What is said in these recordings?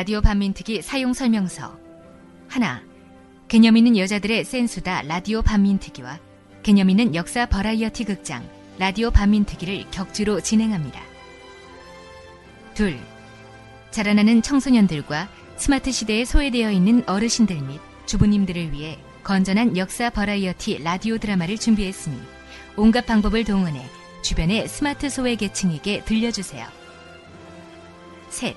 라디오 반민특위 사용 설명서 하나 개념 있는 여자들의 센수다 라디오 반민특위와 개념 있는 역사 버라이어티 극장 라디오 반민특위를 격주로 진행합니다. 둘 자라나는 청소년들과 스마트 시대에 소외되어 있는 어르신들 및 주부님들을 위해 건전한 역사 버라이어티 라디오 드라마를 준비했으니 온갖 방법을 동원해 주변의 스마트 소외 계층에게 들려주세요. 셋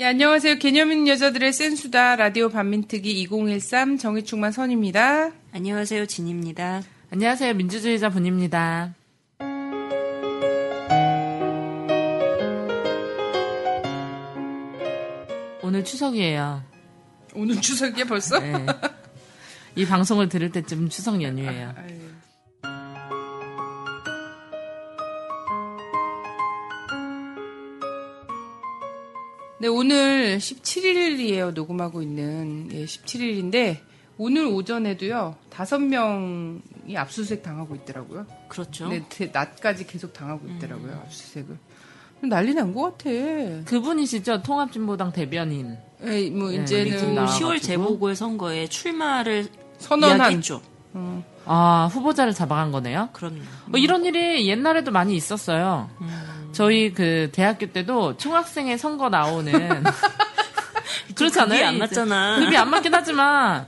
예, 안녕하세요. 개념 있는 여자들의 센수다. 라디오 반민특위 2013 정의충만 선입니다. 안녕하세요. 진입니다. 안녕하세요. 민주주의자 분입니다. 오늘 추석이에요. 오늘 추석이야 벌써? 네. 이 방송을 들을 때쯤 추석 연휴예요. 아유. 네, 오늘 17일이에요. 녹음하고 있는. 예, 17일인데 오늘 오전에도요. 다섯 명이 압수수색 당하고 있더라고요. 그렇죠. 네, 대- 낮까지 계속 당하고 있더라고요. 압수수색을. 난리 난 것 같아. 그분이시죠? 통합진보당 대변인. 예, 뭐 네, 이제는 미팅 나와가지고. 10월 재보궐 선거에 출마를 선언한 이야기했죠. 아, 후보자를 잡아간 거네요? 그럼요. 뭐 이런 일이 옛날에도 많이 있었어요. 저희 그 대학교 때도 총학생회 선거 나오는 그렇지 않아요? 급이 안? 맞잖아. 급이 안 맞긴 하지만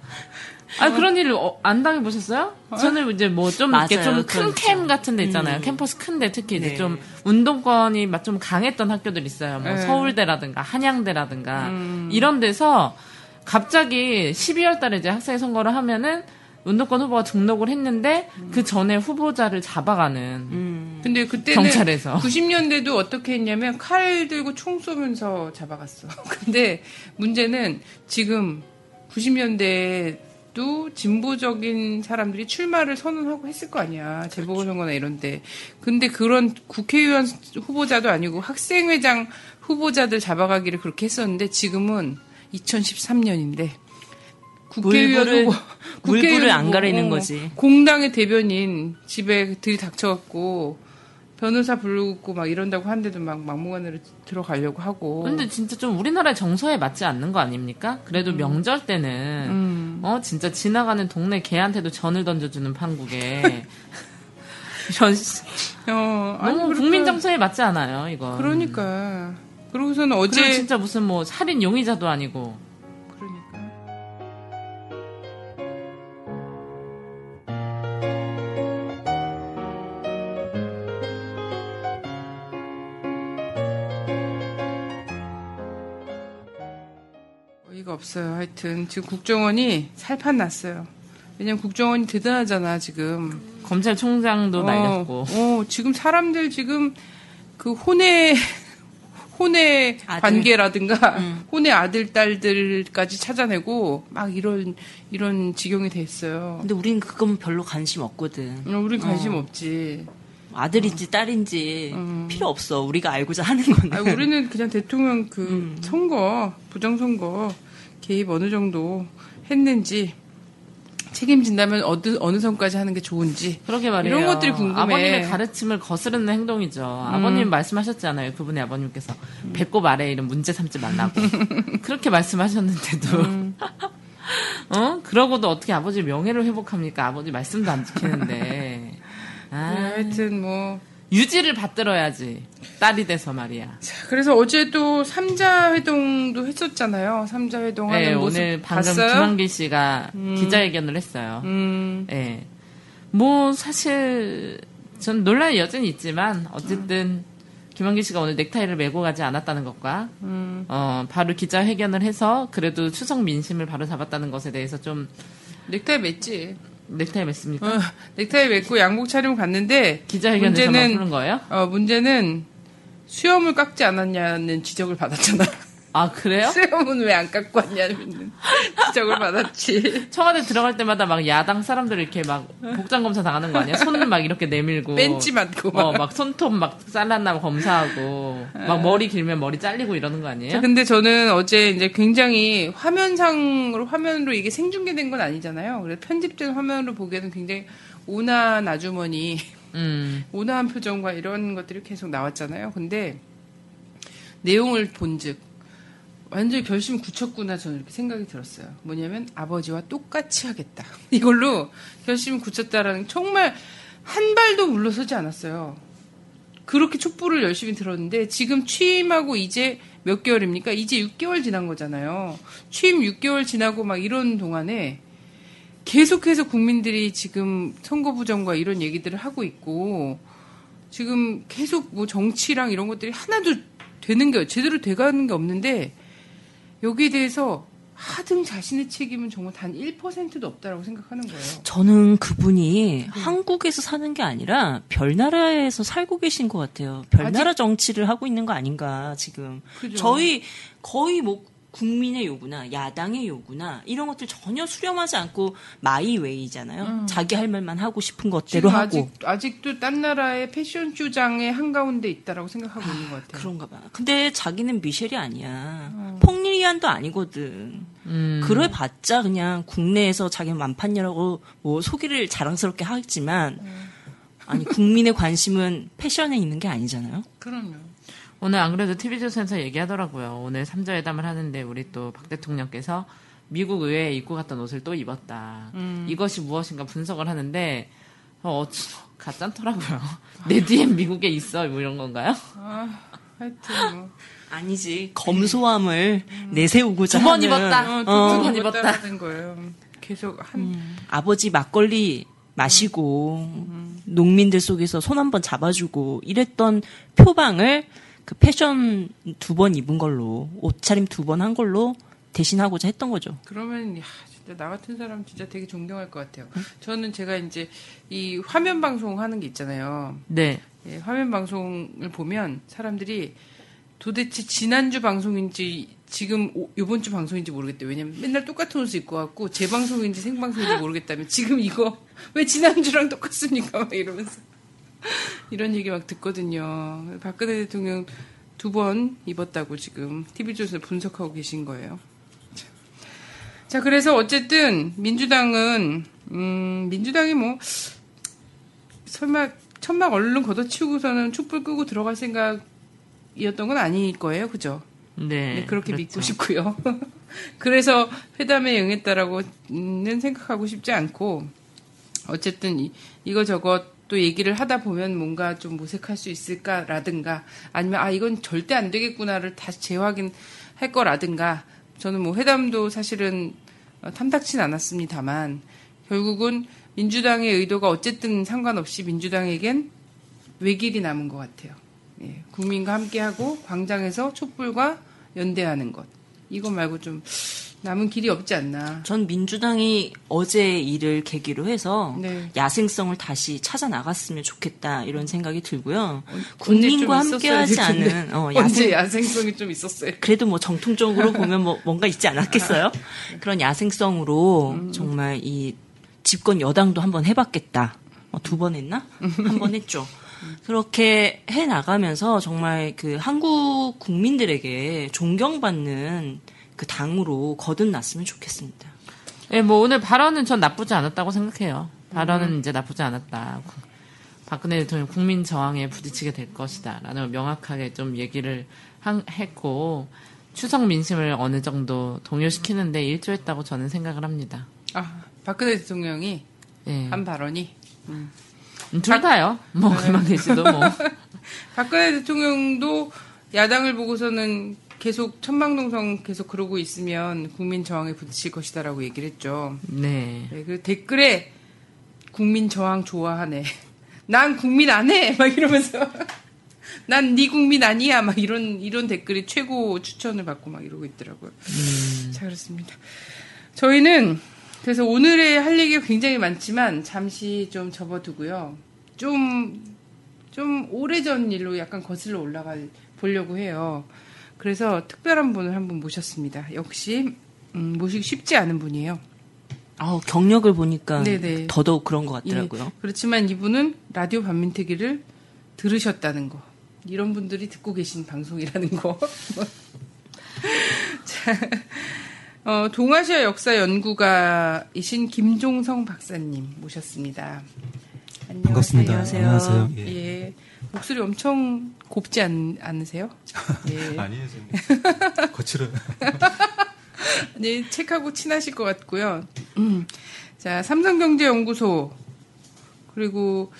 아 그런 일을 어, 안 당해 보셨어요? 저는 이제 뭐 좀 이렇게. 좀큰 그렇죠. 캠 같은 데 있잖아요. 캠퍼스 큰데 특히 이제 네. 좀 운동권이 막 좀 강했던 학교들 있어요. 뭐 네. 서울대라든가 한양대라든가 이런 데서 갑자기 12월 달에 이제 학생 선거를 하면은 운동권 후보가 등록을 했는데 그 전에 후보자를 잡아가는 음. 근데 그때는 경찰에서. 90년대도 어떻게 했냐면 칼 들고 총 쏘면서 잡아갔어. 근데 문제는 지금 90년대 도 진보적인 사람들이 출마를 선언하고 했을 거 아니야. 재보궐선거나 이런데. 근데 그런 국회의원 후보자도 아니고 학생회장 후보자들 잡아가기를 그렇게 했었는데 지금은 2013년인데 국회의원 물불을- 안 후보, 가리는 어, 거지. 공당의 대변인 집에 들이닥쳐갖고 변호사 부르고 막 이런다고 하는데도 막 막무가내로 들어가려고 하고. 근데 진짜 좀 우리나라의 정서에 맞지 않는 거 아닙니까? 그래도 명절 때는 음. 어 진짜 지나가는 동네 개한테도 전을 던져주는 판국에 이런 시- 어, 아니, 너무 그러니까- 국민 정서에 맞지 않아요 이거. 그러니까. 그러고서는 어제 진짜 무슨 뭐 살인 용의자도 아니고 없어요. 하여튼 지금 국정원이 살판 났어요. 왜냐면 국정원이 대단하잖아 지금. 검찰총장도 어, 날렸고 어, 지금 사람들 지금 그 혼의 혼의 아들. 관계라든가 음. 혼의 아들 딸들까지 찾아내고 막 이런 이런 지경이 됐어요. 근데 우린 그건 별로 관심 없거든. 어, 우린 관심 어. 없지. 아들인지 딸인지 음. 필요 없어. 우리가 알고자 하는 거는. 아, 우리는 그냥 대통령 그 음. 선거 부정 선거 개입 어느 정도 했는지 책임진다면 어느 어느 선까지 하는 게 좋은지 그러게 말이에요. 이런 것들이 궁금해. 아버님의 가르침을 거스르는 행동이죠. 아버님 말씀하셨잖아요. 그분의 아버님께서 배꼽 아래 이런 문제 삼지 말라고 그렇게 말씀하셨는데도 어 그러고도 어떻게 아버지 명예를 회복합니까? 아버지 말씀도 안 지키는데. 네, 아, 하여튼 뭐 유지를 받들어야지. 딸이 돼서 말이야. 그래서 어제 또 삼자 회동도 했었잖아요. 삼자 회동 하는 네, 모습 오늘 방금 봤어요? 김한길 씨가 기자회견을 했어요. 음, 예. 뭐 사실 전 논란이 여전히 있지만 어쨌든 김한길 씨가 오늘 넥타이를 메고 가지 않았다는 것과 음. 어 바로 기자회견을 해서 그래도 추석 민심을 바로 잡았다는 것에 대해서 좀 넥타이 맸지. 넥타이 맸습니까? 어, 넥타이 맸고 양복 차림 갔는데 기자회견에서만 문제는 푸는 거예요? 어, 문제는 수염을 깎지 않았냐는 지적을 받았잖아. 아 그래요? 수염은 왜 안 깎고 왔냐는 지적을 받았지. 청와대 들어갈 때마다 막 야당 사람들 이렇게 막 복장 검사 당하는 거 아니야? 손막 이렇게 내밀고 벤치 맞고 막. 어, 막 손톱 막 잘랐나 검사하고 막 머리 길면 머리 잘리고 이러는 거 아니에요? 자, 근데 저는 어제 이제 굉장히 화면상으로 화면으로 이게 생중계된 건 아니잖아요. 그래서 편집된 화면으로 보기에는 굉장히 온화한 아주머니, 음. 온화한 표정과 이런 것들이 계속 나왔잖아요. 근데 내용을 본즉 완전히 결심 굳혔구나 저는 이렇게 생각이 들었어요. 뭐냐면 아버지와 똑같이 하겠다. 이걸로 결심 굳혔다라는 정말 한 발도 물러서지 않았어요. 그렇게 촛불을 열심히 들었는데 지금 취임하고 이제 몇 개월입니까? 이제 6개월 지난 거잖아요. 취임 6개월 지나고 막 이런 동안에 계속해서 국민들이 지금 선거 부정과 이런 얘기들을 하고 있고 지금 계속 뭐 정치랑 이런 것들이 하나도 되는 게 제대로 돼가는 게 없는데 여기에 대해서 하등 자신의 책임은 정말 단 1%도 없다라고 생각하는 거예요. 저는 그분이 한국에서 사는 게 아니라 별나라에서 살고 계신 것 같아요. 별나라 정치를 하고 있는 거 아닌가 지금. 그죠. 저희 거의 뭐 국민의 요구나 야당의 요구나 이런 것들 전혀 수렴하지 않고 마이웨이잖아요. 자기 할 말만 하고 싶은 것대로 지금 하고. 아직, 아직 도 딴 나라의 패션쇼장의 한가운데 있다라고 생각하고 있는 것 같아요. 그런가 봐. 근데 자기는 미셸이 아니야. 퐁리리안도 아니거든. 음. 그래 봤자 그냥 국내에서 자기 만판이라고 뭐 소개를 자랑스럽게 하지만 아니 국민의 관심은 패션에 있는 게 아니잖아요. 그럼요. 오늘 안 그래도 TV조선에서 얘기하더라고요. 오늘 3자회담을 하는데 우리 또 박 대통령께서 미국 의회에 입고 갔던 옷을 또 입었다. 이것이 무엇인가 분석을 하는데 어, 어 가짠더라고요. 내 뒤엔 미국에 있어 뭐 이런 건가요? 아, 하여튼 뭐. 아니지 검소함을 내세우고자 두번 하는 입었다. 어, 어, 두번 입었다. 입었다는 거예요. 계속 한 아버지 막걸리 마시고 농민들 속에서 손 한 번 잡아주고 이랬던 표방을 그 패션 두 번 입은 걸로 옷차림 두 번 한 걸로 대신하고자 했던 거죠. 그러면 야, 진짜 나 같은 사람 진짜 되게 존경할 것 같아요. 저는 제가 이제 이 화면 방송 하는 게 있잖아요. 네. 예, 화면 방송을 보면 사람들이 도대체 지난주 방송인지 지금 오- 요번 주 방송인지 모르겠대. 왜냐면 맨날 똑같은 옷을 입고 왔고 재 방송인지 생방송인지 모르겠다면 지금 이거 왜 지난주랑 똑같습니까? 막 이러면서 이런 얘기 막 듣거든요. 박근혜 대통령 두 번 입었다고 지금 TV조선에 분석하고 계신 거예요. 자, 그래서 어쨌든 민주당은 음, 민주당이 뭐 설마 천막 얼른 걷어치우고서는 촛불 끄고 들어갈 생각이었던 건 아닐 거예요, 그죠? 네. 네, 그렇게 그렇죠. 믿고 싶고요. 그래서 회담에 응했다라고는 생각하고 싶지 않고 어쨌든 이, 이거 저거 또 얘기를 하다 보면 뭔가 좀 모색할 수 있을까라든가 아니면 아 이건 절대 안 되겠구나를 다시 재확인할 거라든가 저는 뭐 회담도 사실은 어, 탐탁진 않았습니다만 결국은 민주당의 의도가 어쨌든 상관없이 민주당에겐 외길이 남은 것 같아요. 예, 국민과 함께하고 광장에서 촛불과 연대하는 것 이거 말고 좀 남은 길이 없지 않나. 전 민주당이 어제 일을 계기로 해서 네. 야생성을 다시 찾아 나갔으면 좋겠다 이런 생각이 들고요. 국민과 좀 함께하지. 않은 어, 언제 야생 야생성이 좀 있었어요. 그래도 뭐 정통적으로 보면 뭐 뭔가 있지 않았겠어요? 그런 야생성으로 정말 이 집권 여당도 한번 해봤겠다. 어, 두번 했나? 한 번 했죠. 그렇게 해 나가면서 정말 그 한국 국민들에게 존경받는 그 당으로 거듭났으면 좋겠습니다. 예, 뭐 오늘 발언은 전 나쁘지 않았다고 생각해요. 발언은 이제 나쁘지 않았다. 박근혜 대통령 국민 저항에 부딪히게 될 것이다. 라는 명확하게 좀 얘기를 한- 했고, 추석 민심을 어느 정도 동요시키는데 일조했다고 저는 생각을 합니다. 아 박근혜 대통령이 예. 한 발언이 둘 다요. 뭐 김학래 씨도 뭐. 박근혜 대통령도 야당을 보고서는 계속 천방동성 계속 그러고 있으면 국민 저항에 부딪힐 것이다라고 얘기를 했죠. 네. 네, 그 댓글에 국민 저항 좋아하네. 난 국민 안 해. 막 이러면서 난네 국민 아니야. 막 이런 이런 댓글이 최고 추천을 받고 막 이러고 있더라고요. 자 그렇습니다. 저희는 그래서 오늘의 할 얘기가 굉장히 많지만 잠시 좀 접어두고요. 좀 좀 오래전 일로 약간 거슬러 올라가 보려고 해요. 그래서 특별한 분을 한 분 모셨습니다. 역시 음, 모시기 쉽지 않은 분이에요. 아우, 경력을 보니까 네네. 더더욱 그런 것 같더라고요. 예, 그렇지만 이분은 라디오 반민특위를 들으셨다는 거. 이런 분들이 듣고 계신 방송이라는 거. 자, 어, 동아시아 역사 연구가이신 김종성 박사님 모셨습니다. 안녕하세요. 반갑습니다. 안녕하세요. 예. 예. 목소리 엄청 곱지 않, 않으세요? 예. 아니에요, 선생님. 거칠어요. 네, 책하고 친하실 것 같고요. 음. 자, 삼성경제연구소 그리고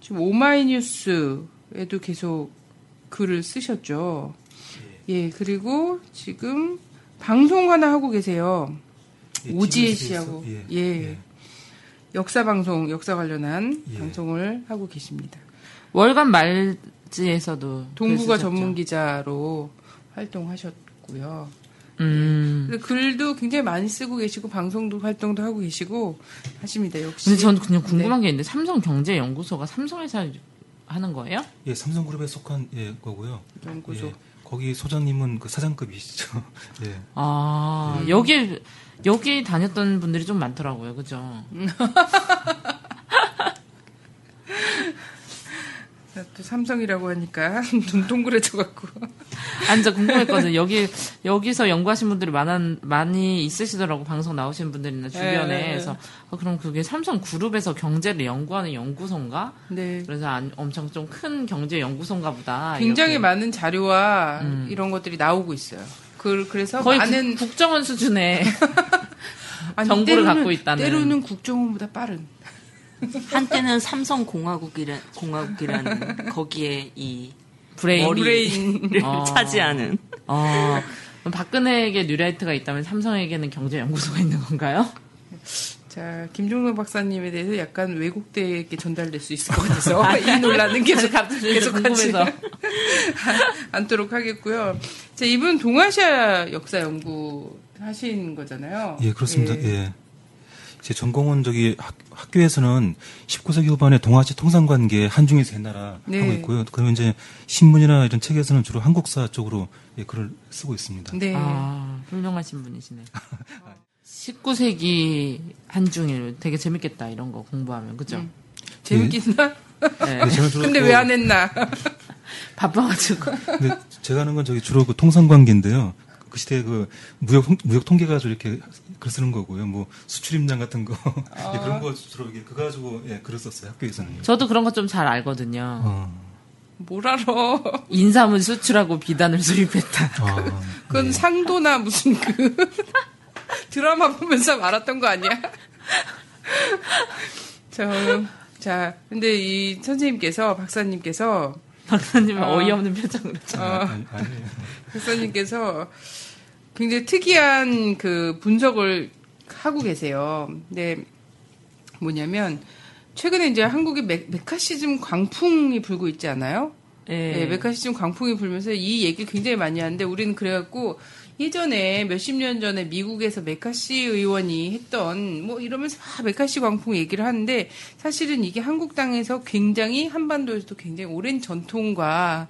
지금 오마이뉴스에도 계속 글을 쓰셨죠. 예, 그리고 지금 방송 하나 하고 계세요. 예, 오지혜 씨하고 예, 예, 예. 역사 방송, 역사 관련한 예. 방송을 하고 계십니다. 월간 말지에서도 쓰셨죠. 전문 기자로 활동하셨고요. 음. 그래서 글도 굉장히 많이 쓰고 계시고 방송도 활동도 하고 계시고 하십니다. 역시. 근데 전 그냥 네. 궁금한 게 있는데 삼성 경제 연구소가 삼성 회사 하는 거예요? 예, 삼성그룹에 속한 예, 거고요. 연구소. 예, 거기 소장님은 그 사장급이시죠. 예. 아 음. 여기 여기 다녔던 분들이 좀 많더라고요, 그죠? 또 삼성이라고 하니까 눈 동그래져 갖고. 아, 진짜 궁금했거든요. 여기 여기서 연구하신 분들이 많은 많이 있으시더라고 방송 나오신 분들이나 주변에 네. 그래서 아, 그럼 그게 삼성 그룹에서 경제를 연구하는 연구소인가? 네. 그래서 안- 엄청 좀 큰 경제 연구소인가 보다. 굉장히 이렇게. 많은 자료와 음. 이런 것들이 나오고 있어요. 그, 그래서 거의 많은 국, 정원 수준의 아니, 정보를 때로는- 갖고 있다는. 때로는 국정원보다 빠른. 한때는 삼성 공화국이라, 공화국이라는 거기에 이 브레인. 머리를 어. 차지하는. 어, 박근혜에게 뉴라이트가 있다면 삼성에게는 경제 연구소가 있는 건가요? 자, 김종명 박사님에 대해서 약간 왜곡되게 전달될 수 있을 것 같아서 이 논란은 계속 갑자기 계속 하지 궁금해서. 않도록 하겠고요. 자, 이분 동아시아 역사 연구 하신 거잖아요. 예, 그렇습니다. 예. 제 전공은 저기 학, 학교에서는 19세기 후반에 동아시아 통상 관계 한중일 세 나라 네. 하고 있고요. 그러면 이제 신문이나 이런 책에서는 주로 한국사 쪽으로 예, 글을 쓰고 있습니다. 네. 아, 훌륭하신 분이시네. 19세기 한중일 되게 재밌겠다 이런 거 공부하면 그죠? 음. 재밌겠나? 네. 네, 주로 근데 그- 왜안 했나? 바빠가지고 근데 제가 하는 건 저기 주로 그 통상관계인데요. 그 시대 그 무역 무역 통계 가지고 이렇게 글 쓰는 거고요. 뭐 수출 임장 같은 거 예, 그런 거 주로 이게 그 가지고 예, 글을 썼어요 학교에서는. 저도 그런 거 좀 잘 알거든요. 어, 뭘 알아? 인삼을 수출하고 비단을 수입했다. 아, 그건 상도나 무슨 그 드라마 보면서 알았던 거 아니야? 자, 자, 근데 이 선생님께서 박사님께서 박사님은 어. 어. 이없는 표정으로. 어, 아니, 아니에요. 박사님께서 굉장히 특이한 그 분석을 하고 계세요. 근데 뭐냐면 최근에 이제 한국에 메, 메카시즘 광풍이 불고 있지 않아요? 예. 네, 메카시즘 광풍이 불면서 이 얘기를 굉장히 많이 하는데 우리는 그래갖고 예전에 몇십 년 전에 미국에서 메카시 의원이 했던 뭐 이러면서 막 메카시 광풍 얘기를 하는데 사실은 이게 한국 땅에서 굉장히 한반도에서도 굉장히 오랜 전통과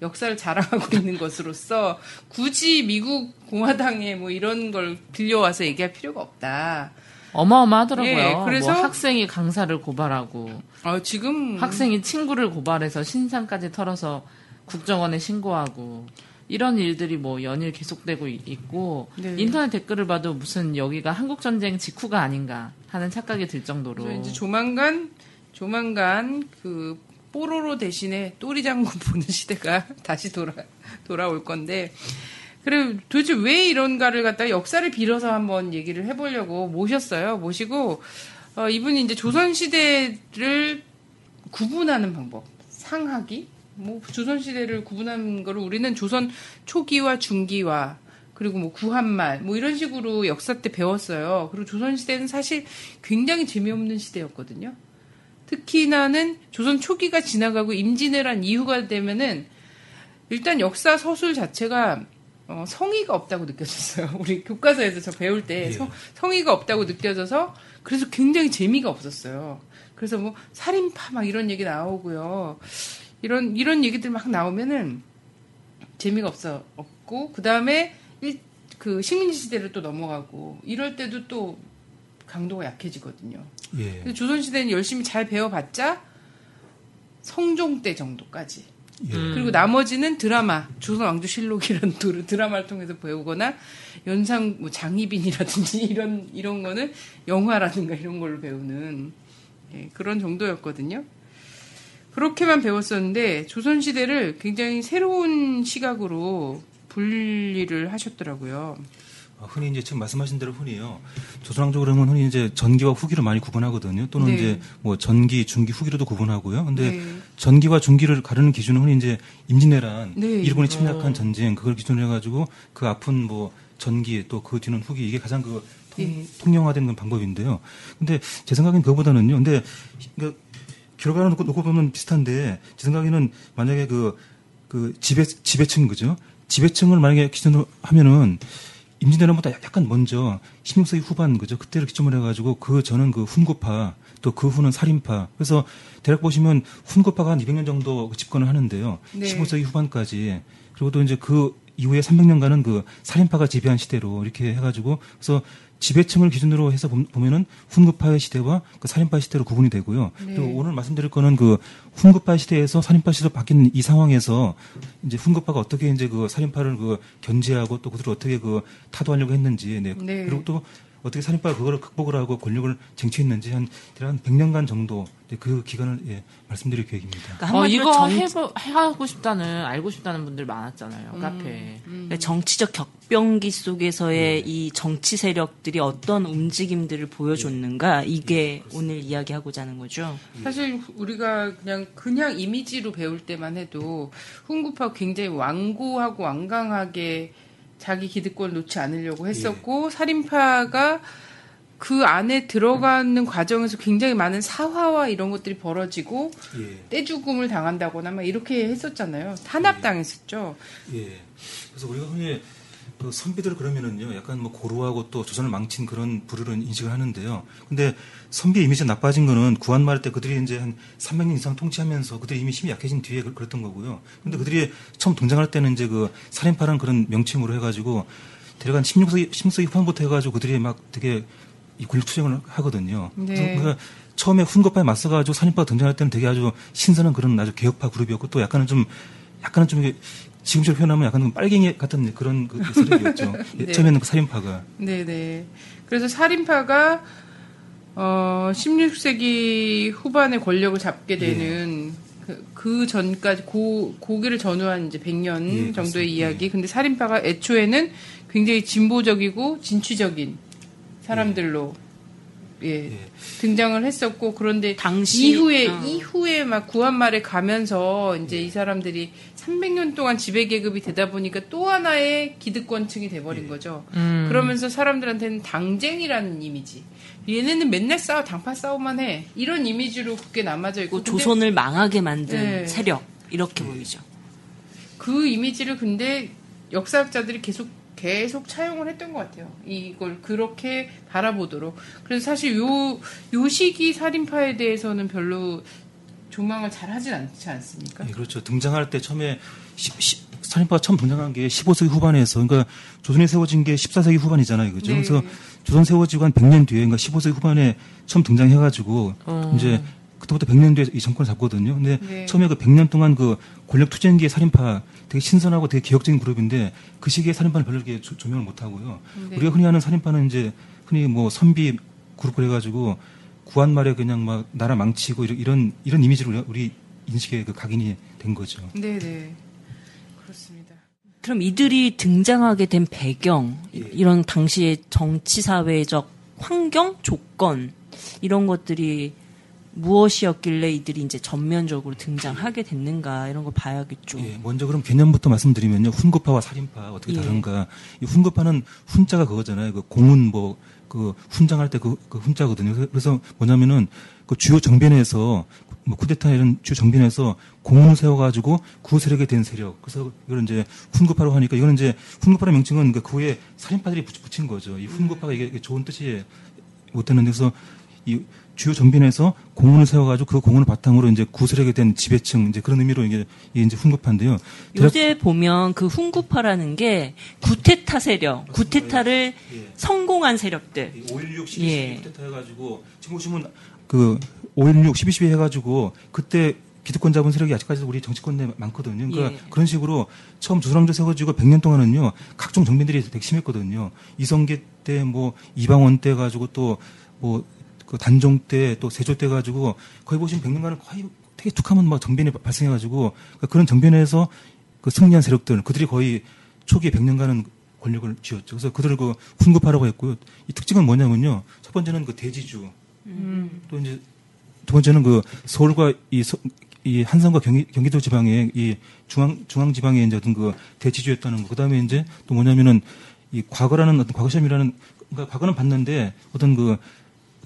역사를 자랑하고 있는 것으로서 굳이 미국 공화당에 뭐 이런 걸 빌려와서 얘기할 필요가 없다. 어마어마하더라고요. 예, 그래서- 뭐 학생이 강사를 고발하고 어, 지금 학생이 친구를 고발해서 신상까지 털어서 국정원에 신고하고 이런 일들이 뭐 연일 계속되고 이- 있고 네. 인터넷 댓글을 봐도 무슨 여기가 한국 전쟁 직후가 아닌가 하는 착각이 들 정도로 이제 조만간 조만간 그 뽀로로 대신에 또리 장군 보는 시대가 다시 돌아 돌아올 건데 그래 도대체 왜 이런가를 갖다 역사를 빌어서 한번 얘기를 해보려고 모셨어요. 모시고 어, 이분이 이제 조선 시대를 구분하는 방법, 상하기, 뭐 조선 시대를 구분하는 거를 우리는 조선 초기와 중기와 그리고 뭐 구한말 뭐 이런 식으로 역사 때 배웠어요. 그리고 조선 시대는 사실 굉장히 재미없는 시대였거든요. 특히나는 조선 초기가 지나가고 임진왜란 이후가 되면은 일단 역사 서술 자체가 어, 성의가 없다고 느껴졌어요. 우리 교과서에서 저 배울 때 예. 성, 성의가 없다고 느껴져서 그래서 굉장히 재미가 없었어요. 그래서 뭐 살인파 막 이런 얘기 나오고요. 이런 이런 얘기들 막 나오면은 재미가 없어 없고 그 다음에 그 식민지 시대를 또 넘어가고 이럴 때도 또 강도가 약해지거든요. 예. 조선 시대는 열심히 잘 배워봤자 성종 때 정도까지. 예. 그리고 나머지는 드라마, 조선 왕조 실록이라는 드- 드라마를 통해서 배우거나 연상 뭐 장희빈이라든지 이런 이런 거는 영화라든가 이런 걸로 배우는 예, 그런 정도였거든요. 그렇게만 배웠었는데 조선 시대를 굉장히 새로운 시각으로 분리를 하셨더라고요. 아, 흔히 이제 지금 말씀하신 대로 흔히요. 조선왕조 그러면 흔히 이제 전기와 후기로 많이 구분하거든요. 또는 네. 이제 뭐 전기, 중기, 후기로도 구분하고요. 근데 네. 전기와 중기를 가르는 기준은 흔히 이제 임진왜란, 네. 일본이 침략한 전쟁 그걸 기준으로 해가지고 그 앞은 뭐 전기 또 그 뒤는 후기 이게 가장 그 통, 네. 통영화된 건 방법인데요. 근데 제 생각엔 그거보다는요. 근데 그 놓고, 놓고 보면 비슷한데 제 생각에는 만약에 그, 그 지배, 지배층 그죠? 지배층을 만약에 기준으로 하면은 임진왜란보다 약간 먼저 16세기 후반 그죠? 그때를 기점으로 해가지고 그 저는 그 훈구파 또 그 후는 살인파 그래서 대략 보시면 훈구파가 한 200년 정도 그 집권을 하는데요. 네. 15세기 후반까지 그리고 또 이제 그 이후에 300년간은 그 살인파가 지배한 시대로 이렇게 해가지고 그래서 지배층을 기준으로 해서 보- 보면은 훈구파의 시대와 그 살인파 시대로 구분이 되고요. 네. 또 오늘 말씀드릴 거는 그 훈구파 시대에서 살인파 시대로 바뀐 이 상황에서 이제 훈구파가 어떻게 이제 그 살인파를 그 견제하고 또 그들을 어떻게 그 타도하려고 했는지 네. 네. 그리고 또 어떻게 살인파가 그거를 극복을 하고 권력을 쟁취했는지 한 대략 한 100년간 정도 네, 그 기간을 예, 말씀드릴 계획입니다. 그러니까 어, 한마디로 이거 정, 해보, 하고 싶다는, 알고 싶다는 분들 많았잖아요, 음. 카페에. 그러니까 정치적 격변기 속에서의 네. 이 정치 세력들이 어떤 움직임들을 보여줬는가 이게 오늘 이야기하고자 하는 거죠. 사실 우리가 그냥 그냥 이미지로 배울 때만 해도 훈구파 굉장히 완고하고 완강하게 자기 기득권을 놓지 않으려고 했었고 살인파가 그 안에 들어가는 과정에서 굉장히 많은 사화와 이런 것들이 벌어지고 예. 떼죽음을 당한다거나 막 이렇게 했었잖아요. 탄압당했었죠. 예. 그래서 우리가 흔히 그 선비들 그러면은요, 약간 뭐 고루하고 또 조선을 망친 그런 부류로 인식을 하는데요. 근데 선비 이미지가 나빠진 거는 구한말 때 그들이 이제 한 300년 이상 통치하면서 그들이 이미 힘이 약해진 뒤에 그- 그랬던 거고요. 근데 그들이 처음 등장할 때는 이제 그 살인파라는 그런 명칭으로 해가지고 대략 한 16세기, 16세기 후반부터 해가지고 그들이 막 되게 이 권력 투쟁을 하거든요. 네. 그러니까 처음에 훈거파에 맞서가지고 살인파가 등장할 때는 되게 아주 신선한 그런 아주 개혁파 그룹이었고 또 약간은 좀 약간은 좀 이게 지금처럼 표현하면 약간 좀 빨갱이 같은 그런 그 세력이었죠. 예, 네. 처음에는 그 살인파가. 네네. 그래서 살인파가 어 16세기 후반에 권력을 잡게 되는 그, 그 전까지 고 고기를 전후한 이제 100년 예, 정도의 그렇습니다. 이야기. 근데 살인파가 애초에는 굉장히 진보적이고 진취적인 사람들로 예, 예. 등장을 했었고 그런데 당시- 이후에 어. 이후에 막 구한말에 가면서 이제 이 사람들이 300년 동안 지배 계급이 되다 보니까 또 하나의 기득권층이 돼버린 거죠. 음. 그러면서 사람들한테는 당쟁이라는 이미지. 얘네는 맨날 싸워 당파 싸움만 해. 이런 이미지로 그게 남아져 있고 그 근데 조선을 망하게 만든 네. 세력 이렇게 보이죠. 그 이미지를 근데 역사학자들이 계속 계속 차용을 했던 것 같아요. 이걸 그렇게 바라보도록. 그래서 사실 요, 요 시기 살인파에 대해서는 별로 조망을 잘 하진 않지 않습니까? 예, 그렇죠. 등장할 때 처음에 시, 시, 살인파가 처음 등장한 게 15세기 후반에서 그러니까 조선이 세워진 게 14세기 후반이잖아요. 그죠? 네. 그래서 조선 세워지고 한 100년 뒤에 그러니까 15세기 후반에 처음 등장해가지고 어. 이제 그때부터 100년 뒤에 이 정권을 잡거든요. 근데 네. 처음에 그 100년 동안 그 권력 투쟁기의 살인파 되게 신선하고 되게 개혁적인 그룹인데 그 시기에 살인파는 별로 이렇게 조, 조명을 못 하고요. 네. 우리가 흔히 하는 살인파는 이제 흔히 뭐 선비 그룹을 해가지고 구한 말에 그냥 막 나라 망치고 이런 이런, 이런 이미지로 우리- 우리 인식에 그 각인이 된 거죠. 네네. 그렇습니다. 그럼 이들이 등장하게 된 배경, 예. 이런 당시의 정치 사회적 환경, 조건 이런 것들이 무엇이었길래 이들이 이제 전면적으로 등장하게 됐는가 이런 걸 봐야겠죠. 예, 먼저 그럼 개념부터 말씀드리면요. 훈구파와 살인파 어떻게 예. 다른가? 이 훈구파는 훈자가 그거잖아요. 그 공은 뭐 그 훈장할 때그 훈자거든요. 그래서- 뭐냐면은 그 주요 정변에서 뭐 쿠데타 이런 주요 정변에서 공을 세워가지고 구 세력에 된 세력. 그래서 이걸 이제 훈구파로 하니까 이거는 이제 훈구파의 명칭은 그 후에 살인파들이 붙- 붙인 거죠. 이 훈구파가 이게 좋은 뜻이 못했는데 그래서 이 주요 정변에서 공원을 세워가지고 그 공원을 바탕으로 이제 구세력에 된 지배층 이제 그런 의미로 이게 이제 훈구파인데요. 요새 보면 그 훈구파라는 게 구테타 세력, 구테타를 예. 성공한 세력들. 516, 12, 예. 12 쿠데타 해가지고 지금 보시면 그 516, 12, 12 해가지고 그때 기득권 잡은 세력이 아직까지도 우리 정치권 내에 많거든요. 그러니까 예. 그런 식으로 처음 조선왕조 세워지고 100년 동안은요 각종 정변들이 되게 심했거든요. 이성계 때 뭐 이방원 때 가지고 또뭐 그 단종 때 또 세조 때 가지고 거의 보시면 100년간은 거의 되게 툭하면 막 정변이 발생해가지고 그러니까 그런 정변에서 그 승리한 세력들 그들이 거의 초기에 100년간은 권력을 쥐었죠. 그래서 그들을 그 훈급하라고 했고요. 이 특징은 뭐냐면요. 첫 번째는 그 대지주. 또 이제 두 번째는 그 서울과 이, 서- 이 한성과 경기, 경기도 지방에 이 중앙 중앙 지방에 이제 어떤 그 대지주였다는 거. 그다음에 이제 또 뭐냐면은 이 과거라는 어떤 과거 시험이라는 그러니까 과거는 봤는데 어떤 그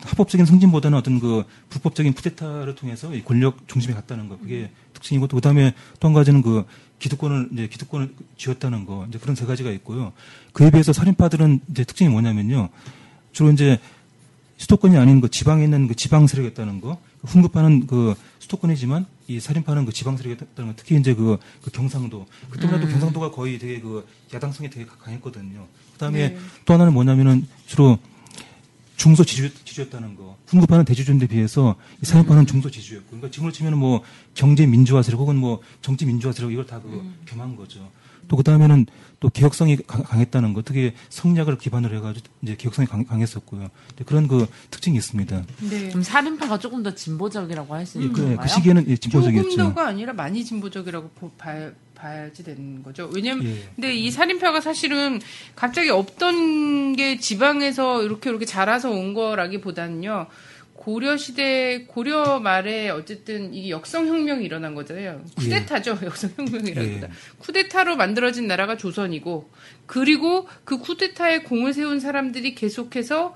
합법적인 승진보다는 어떤 그 불법적인 쿠데타를 통해서 이 권력 중심에 갔다는 거 그게 특징이고 또 그다음에 또 한 가지는 그 기득권을 이제 기득권을 쥐었다는 거 이제 그런 세 가지가 있고요. 그에 비해서 살인파들은 이제 특징이 뭐냐면요. 주로 이제 수도권이 아닌 그 지방에 있는 그 지방 세력이었다는 거. 훈급파는 그 수도권이지만 이 살인파는 그 지방 세력이었다는 거. 특히 이제 그, 그 경상도. 그때만 해도 경상도가 거의 되게 그 야당성이 되게 강했거든요. 그 다음에 네. 또 하나는 뭐냐면은 주로 중소 지주, 지주 였다는 거. 훈급파는 대주주인데 비해서 이 살인파는 중소 지주였고. 그러니까 지금으로 치면은 뭐 경제 민주화 세력 혹은 뭐 정치 민주화 세력 이걸 다그 겸한 거죠. 또 그다음에는 또 개혁성이 강- 강했다는 거. 특히 성략을 기반으로 해가지고 이제 개혁성이 강, 강했었고요. 이제 그런 그 특징이 있습니다. 네. 좀 살인파가 조금 더 진보적이라고 할 수 있는 그, 건가요? 그 시기에는 예, 조금 진보적이었죠. 더가 아니라 많이 진보적이라고 보- 봐, 봐야지 되는 거죠. 왜냐면 예. 근데 이 살인파가 사실은 갑자기 없던 게 지방에서 이렇게 이렇게 자라서 온 거라기보다는요. 고려 시대 고려 말에 어쨌든 이게 역성 혁명이 일어난 거잖아요. 쿠데타죠. 역성 혁명이라기보다 예. 쿠데타로 만들어진 나라가 조선이고 그리고 그 쿠데타에 공을 세운 사람들이 계속해서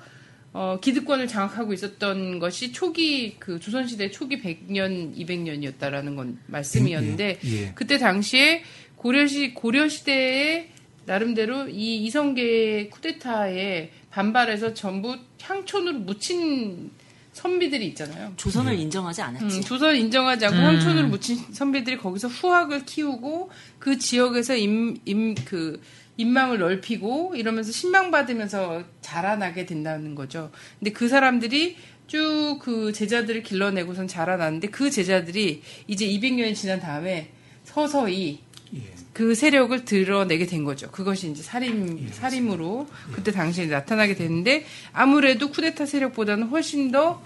어, 기득권을 장악하고 있었던 것이 초기 그 조선시대 초기 100년 200년이었다라는 건 말씀이었는데 예, 예. 그때 당시에 고려시 고려 시대에 나름대로 이 이성계 쿠데타에 반발해서 전부 향촌으로 묻힌 선비들이 있잖아요. 조선을 인정하지 않았지. 음, 조선 인정하지 않고 음. 황촌으로 묻힌 선비들이 거기서 후학을 키우고 그 지역에서 임, 임, 그, 인망을 넓히고 이러면서 신망받으면서 자라나게 된다는 거죠. 근데 그 사람들이 쭉 그 제자들을 길러내고선 자라나는데 그 제자들이 이제 200년이 지난 다음에 서서히 예. 그 세력을 드러내게 된 거죠. 그것이 이제 살인, 살인으로 그때 당시에 나타나게 되는데 아무래도 쿠데타 세력보다는 훨씬 더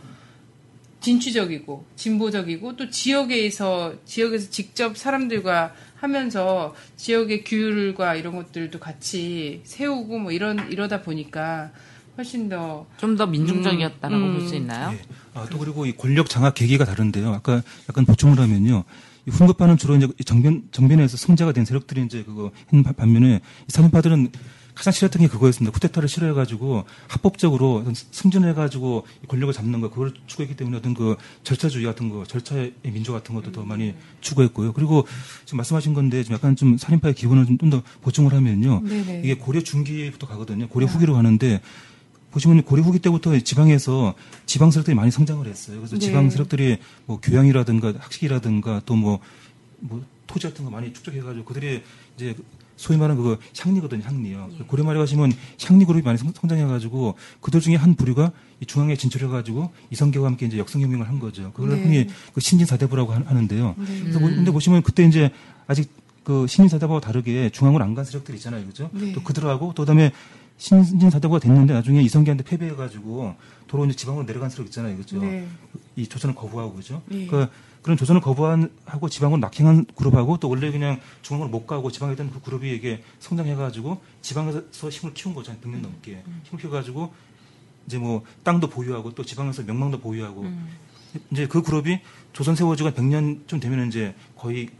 진취적이고 진보적이고 또 지역에서 지역에서 직접 사람들과 하면서 지역의 규율과 이런 것들도 같이 세우고 뭐 이런 이러다 보니까 훨씬 더 좀 더 민중적이었다라고 음, 볼수 있나요? 예. 아, 또 그리고 이 권력 장악 계기가 다른데요. 아까 약간 보충을 하면요. 이 훈급파는 주로 이제 이 정변, 정변에서 성자가 된 세력들이 이제 그거 했는 반- 반면에 이 살인파들은 가장 싫었던 게 그거였습니다. 쿠데타를 싫어해가지고 합법적으로 승진해가지고 이 권력을 잡는 거 그걸 추구했기 때문에 어떤 그 절차주의 같은 거, 절차의 민주 같은 것도 더 많이 추구했고요. 그리고 지금 말씀하신 건데 좀 약간 좀 살인파의 기본을 좀 더 보충을 하면요. 네네. 이게 고려 중기부터 가거든요. 고려 후기로 가는데 보시면 고려 후기 때부터 지방에서 지방 세력들이 많이 성장을 했어요. 그래서 네. 지방 세력들이 뭐 교양이라든가 학식이라든가 또뭐 뭐 토지 같은 거 많이 축적해가지고 그들이 이제 소위 말하는 그 향리거든요, 향리요. 예. 고려 말에 가시면 향리 그룹이 많이 성- 성장해가지고 그들 중에 한 부류가 이 중앙에 진출해가지고 이성계와 함께 이제 역성혁명을 한 거죠. 그걸 네. 흔히 그 신진사대부라고 하- 하는데요. 네. 그래서 보- 근데 보시면 그때 이제 아직 그 신진사대부와 다르게 중앙으로 안 간 세력들 있잖아요, 그죠? 네. 또 그들하고 또 그다음에 신진사대부가 됐는데 나중에 이성계한테 패배해가지고 도로 이제 지방으로 내려간 세력 있잖아요, 그죠? 네. 이 조선을 거부하고 그죠? 예. 그 그런 조선을 거부하고 지방으로 낙행한 그룹하고 또 원래 그냥 중앙으로 못 가고 지방에 있던 그 그룹이 이게 성장해가지고 지방에서 힘을 키운 거잖아요, 100년 넘게. 힘을 키워가지고 이제 뭐 땅도 보유하고 또 지방에서 명망도 보유하고. 이제 그 그룹이 조선 세워지가 100년쯤 되면 이제 거의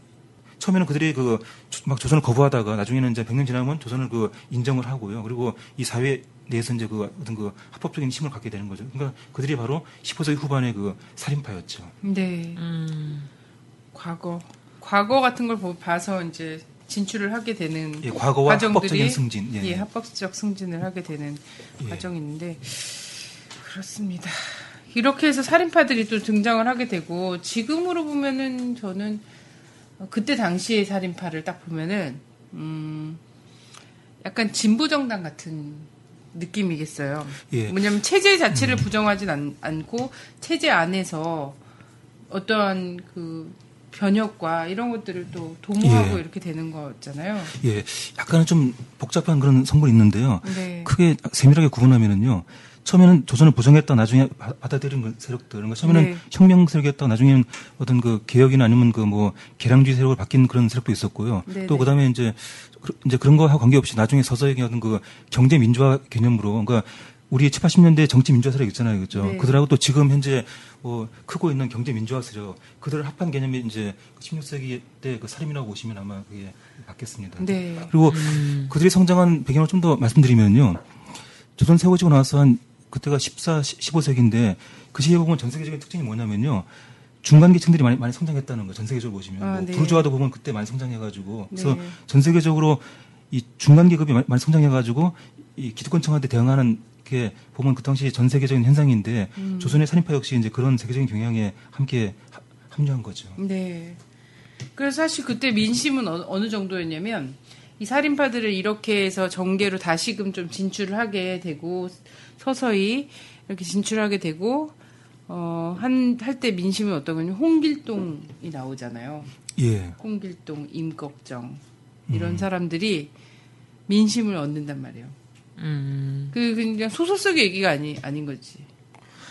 처음에는 그들이 그 막 조선을 거부하다가 나중에는 이제 100년 지나면 조선을 그 인정을 하고요. 그리고 이 사회 내에서 이제 그 어떤 그 합법적인 힘을 갖게 되는 거죠. 그러니까 그들이 바로 15세기 후반의 그 살인파였죠. 네. 음. 과거 과거 같은 걸 보- 봐서 이제 진출을 하게 되는 예, 과거와 과정들이 합법적인 승진. 예, 예, 예. 합법적 승진을 하게 되는 예. 과정이 있는데 그렇습니다. 이렇게 해서 살인파들이 또 등장을 하게 되고 지금으로 보면은 저는 어, 그때 당시의 살인파를 딱 보면은 음 약간 진보 정당 같은 느낌이겠어요. 예. 뭐냐면 체제 자체를 부정하진 않, 않고 체제 안에서 어떠한 그 변혁과 이런 것들을 또 도모하고 예. 이렇게 되는 거잖아요. 예, 약간은 좀 복잡한 그런 성분이 있는데요. 네. 크게 세밀하게 구분하면은요. 처음에는 조선을 부정했다 나중에 바- 받아들인 그 세력들 그러니까 처음에는 네. 혁명 세력이었다 나중에는 어떤 그 개혁이나 아니면 그 뭐 개량주의 세력으로 바뀐 그런 세력도 있었고요. 네, 또 네. 그다음에 이제 그- 이제 그런 거하고 관계없이 나중에 서서히 어떤 그 경제 민주화 개념으로 그러니까 우리 7, 80년대 정치 민주화 세력 있잖아요. 그죠? 네. 그들하고 또 지금 현재 뭐 크고 있는 경제 민주화 세력 그들을 합한 개념이 이제 16세기 때그 살인이라고 보시면 아마 그게 받겠습니다. 네. 그리고 그들이 성장한 배경을 좀 더 말씀드리면요. 조선 세워지고 나서 한 그때가 14, 15세기인데 그 시기에 보면 전 세계적인 특징이 뭐냐면요. 중간 계층들이 많이, 많이 성장했다는 거. 전 세계적으로 보시면. 아, 뭐 네. 부르주아도 보면 그때 많이 성장해가지고. 그래서 네. 전 세계적으로 이 중간 계급이 많이, 많이 성장해가지고 이 기득권층한테 대응하는 게 보면 그 당시 전 세계적인 현상인데 음. 조선의 살인파 역시 이제 그런 세계적인 경향에 함께 하- 합류한 거죠. 네. 그래서 사실 그때 민심은 어, 어느 정도였냐면 이 살인파들을 이렇게 해서 정계로 다시금 좀 진출을 하게 되고 서서히 이렇게 진출하게 되고 어 한 할 때 민심이 어떤 거냐면 홍길동이 나오잖아요. 예. 홍길동, 임꺽정 이런 사람들이 민심을 얻는단 말이에요. 음. 그 그냥 소설 속의 얘기가 아니 아닌 거지.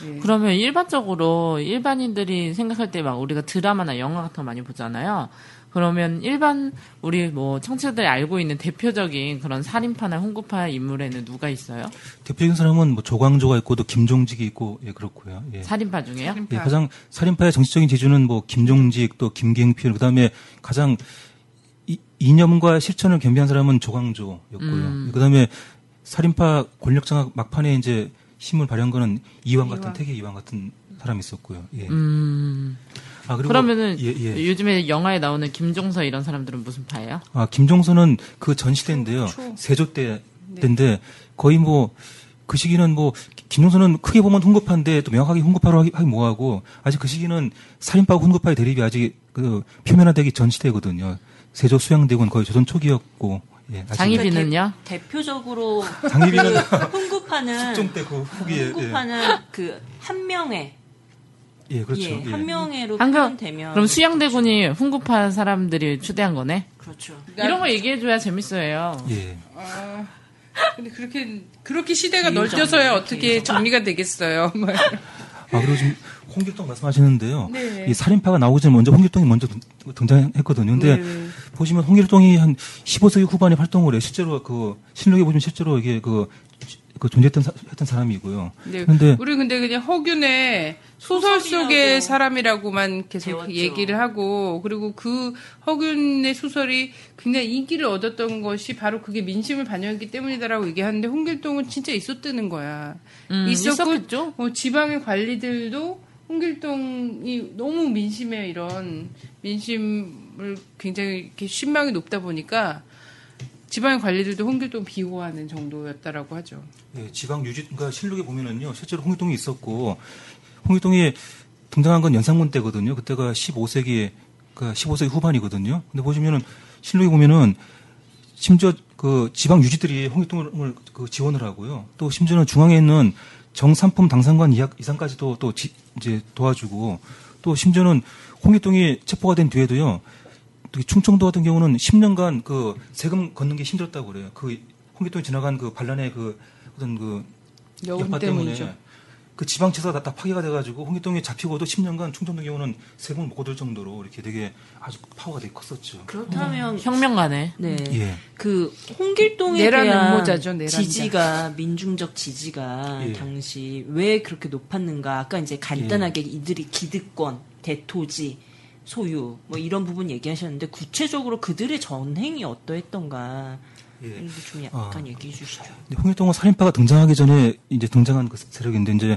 예. 그러면 일반적으로 일반인들이 생각할 때 막 우리가 드라마나 영화 같은 거 많이 보잖아요. 그러면 일반 우리 뭐 청취자들이 알고 있는 대표적인 그런 살인파나 홍구파 인물에는 누가 있어요? 대표적인 사람은 뭐 조광조가 있고 또 김종직이 있고 예 그렇고요. 예. 살인파 중에요? 살인파. 예, 가장 살인파의 정치적인 지주는 뭐 김종직 또 김갱필 그다음에 가장 이, 이념과 실천을 겸비한 사람은 조광조였고요. 음. 그다음에 살인파 권력 장악 막판에 이제 힘을 발휘한 거는 이왕 같은 이왕. 태계 이왕 같은 사람이 있었고요. 예. 음. 아 그리고 그러면은 예, 예. 요즘에 영화에 나오는 김종서 이런 사람들은 무슨 파예요? 아 김종선은 그전 시대인데요. 초. 세조 때 때인데 거의 뭐 그 시기는 뭐 김종선은 크게 보면 훈급파인데 또 명확하게 훈급파로 하기, 하기 뭐하고 아직 그 시기는 살인파와 훈급파의 대립이 아직 그 표면화되기 전 시대거든요. 세조 수양대군 거의 조선 초기였고 예, 아직 장희빈은요? 대 표적으로 장희빈은 그 훈구파는 숙종 때그 후기에 훈구파는 그한 명의 예, 예 그렇죠. 예, 예. 한 명의로 한명 표현되면 그럼 수양대군이 훈구파 사람들이 추대한 거네? 그렇죠. 이런 거 얘기해 줘야 재밌어요. 예. 아, 근데 그렇게 그렇게 시대가 넓혀서야 어떻게. 정리가 되겠어요. 뭐. 아 그리고 지금 홍길동 말씀하시는데요. 네. 이 살인파가 나오기 전에 먼저 홍길동이 먼저 등- 등장했거든요. 근데 네, 네. 보시면 홍길동이 한 15세기 후반에 활동을 해 실제로 그 실록에 보시면 실제로 이게 그, 그 존재했던 사, 했던 사람이고요. 네. 근데 우리 근데 그냥 허균의 소설 속의 사람이라고만 계속 배웠죠. 얘기를 하고 그리고 그 허균의 소설이 굉장히 인기를 얻었던 것이 바로 그게 민심을 반영했기 때문이다라고 얘기하는데 홍길동은 진짜 있었다는 거야. 음, 있었고 있었겠죠? 어, 지방의 관리들도 홍길동이 너무 민심에 이런 민심을 굉장히 이렇게 신망이 높다 보니까 지방의 관리들도 홍길동 비호하는 정도였다라고 하죠. 예, 지방 유지, 그러니까 실록에 보면은요, 실제로 홍길동이 있었고, 홍길동이 등장한 건 연산군 때거든요. 그때가 15세기, 그러니까 15세기 후반이거든요. 근데 보시면은 실록에 보면은 심지어 그 지방 유지들이 홍길동을 그 지원을 하고요. 또 심지어는 중앙에 있는 정삼품 당상관 이상까지도 또 지- 이제 도와주고 또 심지어는 홍길동이 체포가 된 뒤에도요. 특히 충청도 같은 경우는 10년간 그 세금 걷는 게 힘들었다고 그래요. 그 홍길동이 지나간 그 반란의 그 어떤 그 여운 여파 때문이죠. 때문에 그 지방채가 다, 다 파괴가 돼가지고 홍길동이 잡히고도 10년간 충청도 경우는 세금을 못 거둘 정도로 이렇게 되게 아주 파워가 되게 컸었죠. 그렇다면 혁명가네. 네. 예. 그 홍길동에 대한 음모자죠. 지지가 민중적 지지가 예. 당시 왜 그렇게 높았는가? 아까 이제 간단하게 이들이 기득권, 대토지, 소유 뭐 이런 부분 얘기하셨는데 구체적으로 그들의 전행이 어떠했던가 예. 이런 좀 약간 얘기해 주시죠. 근데 홍길동은 살인파가 등장하기 전에 이제 등장한 그 세력인데 이제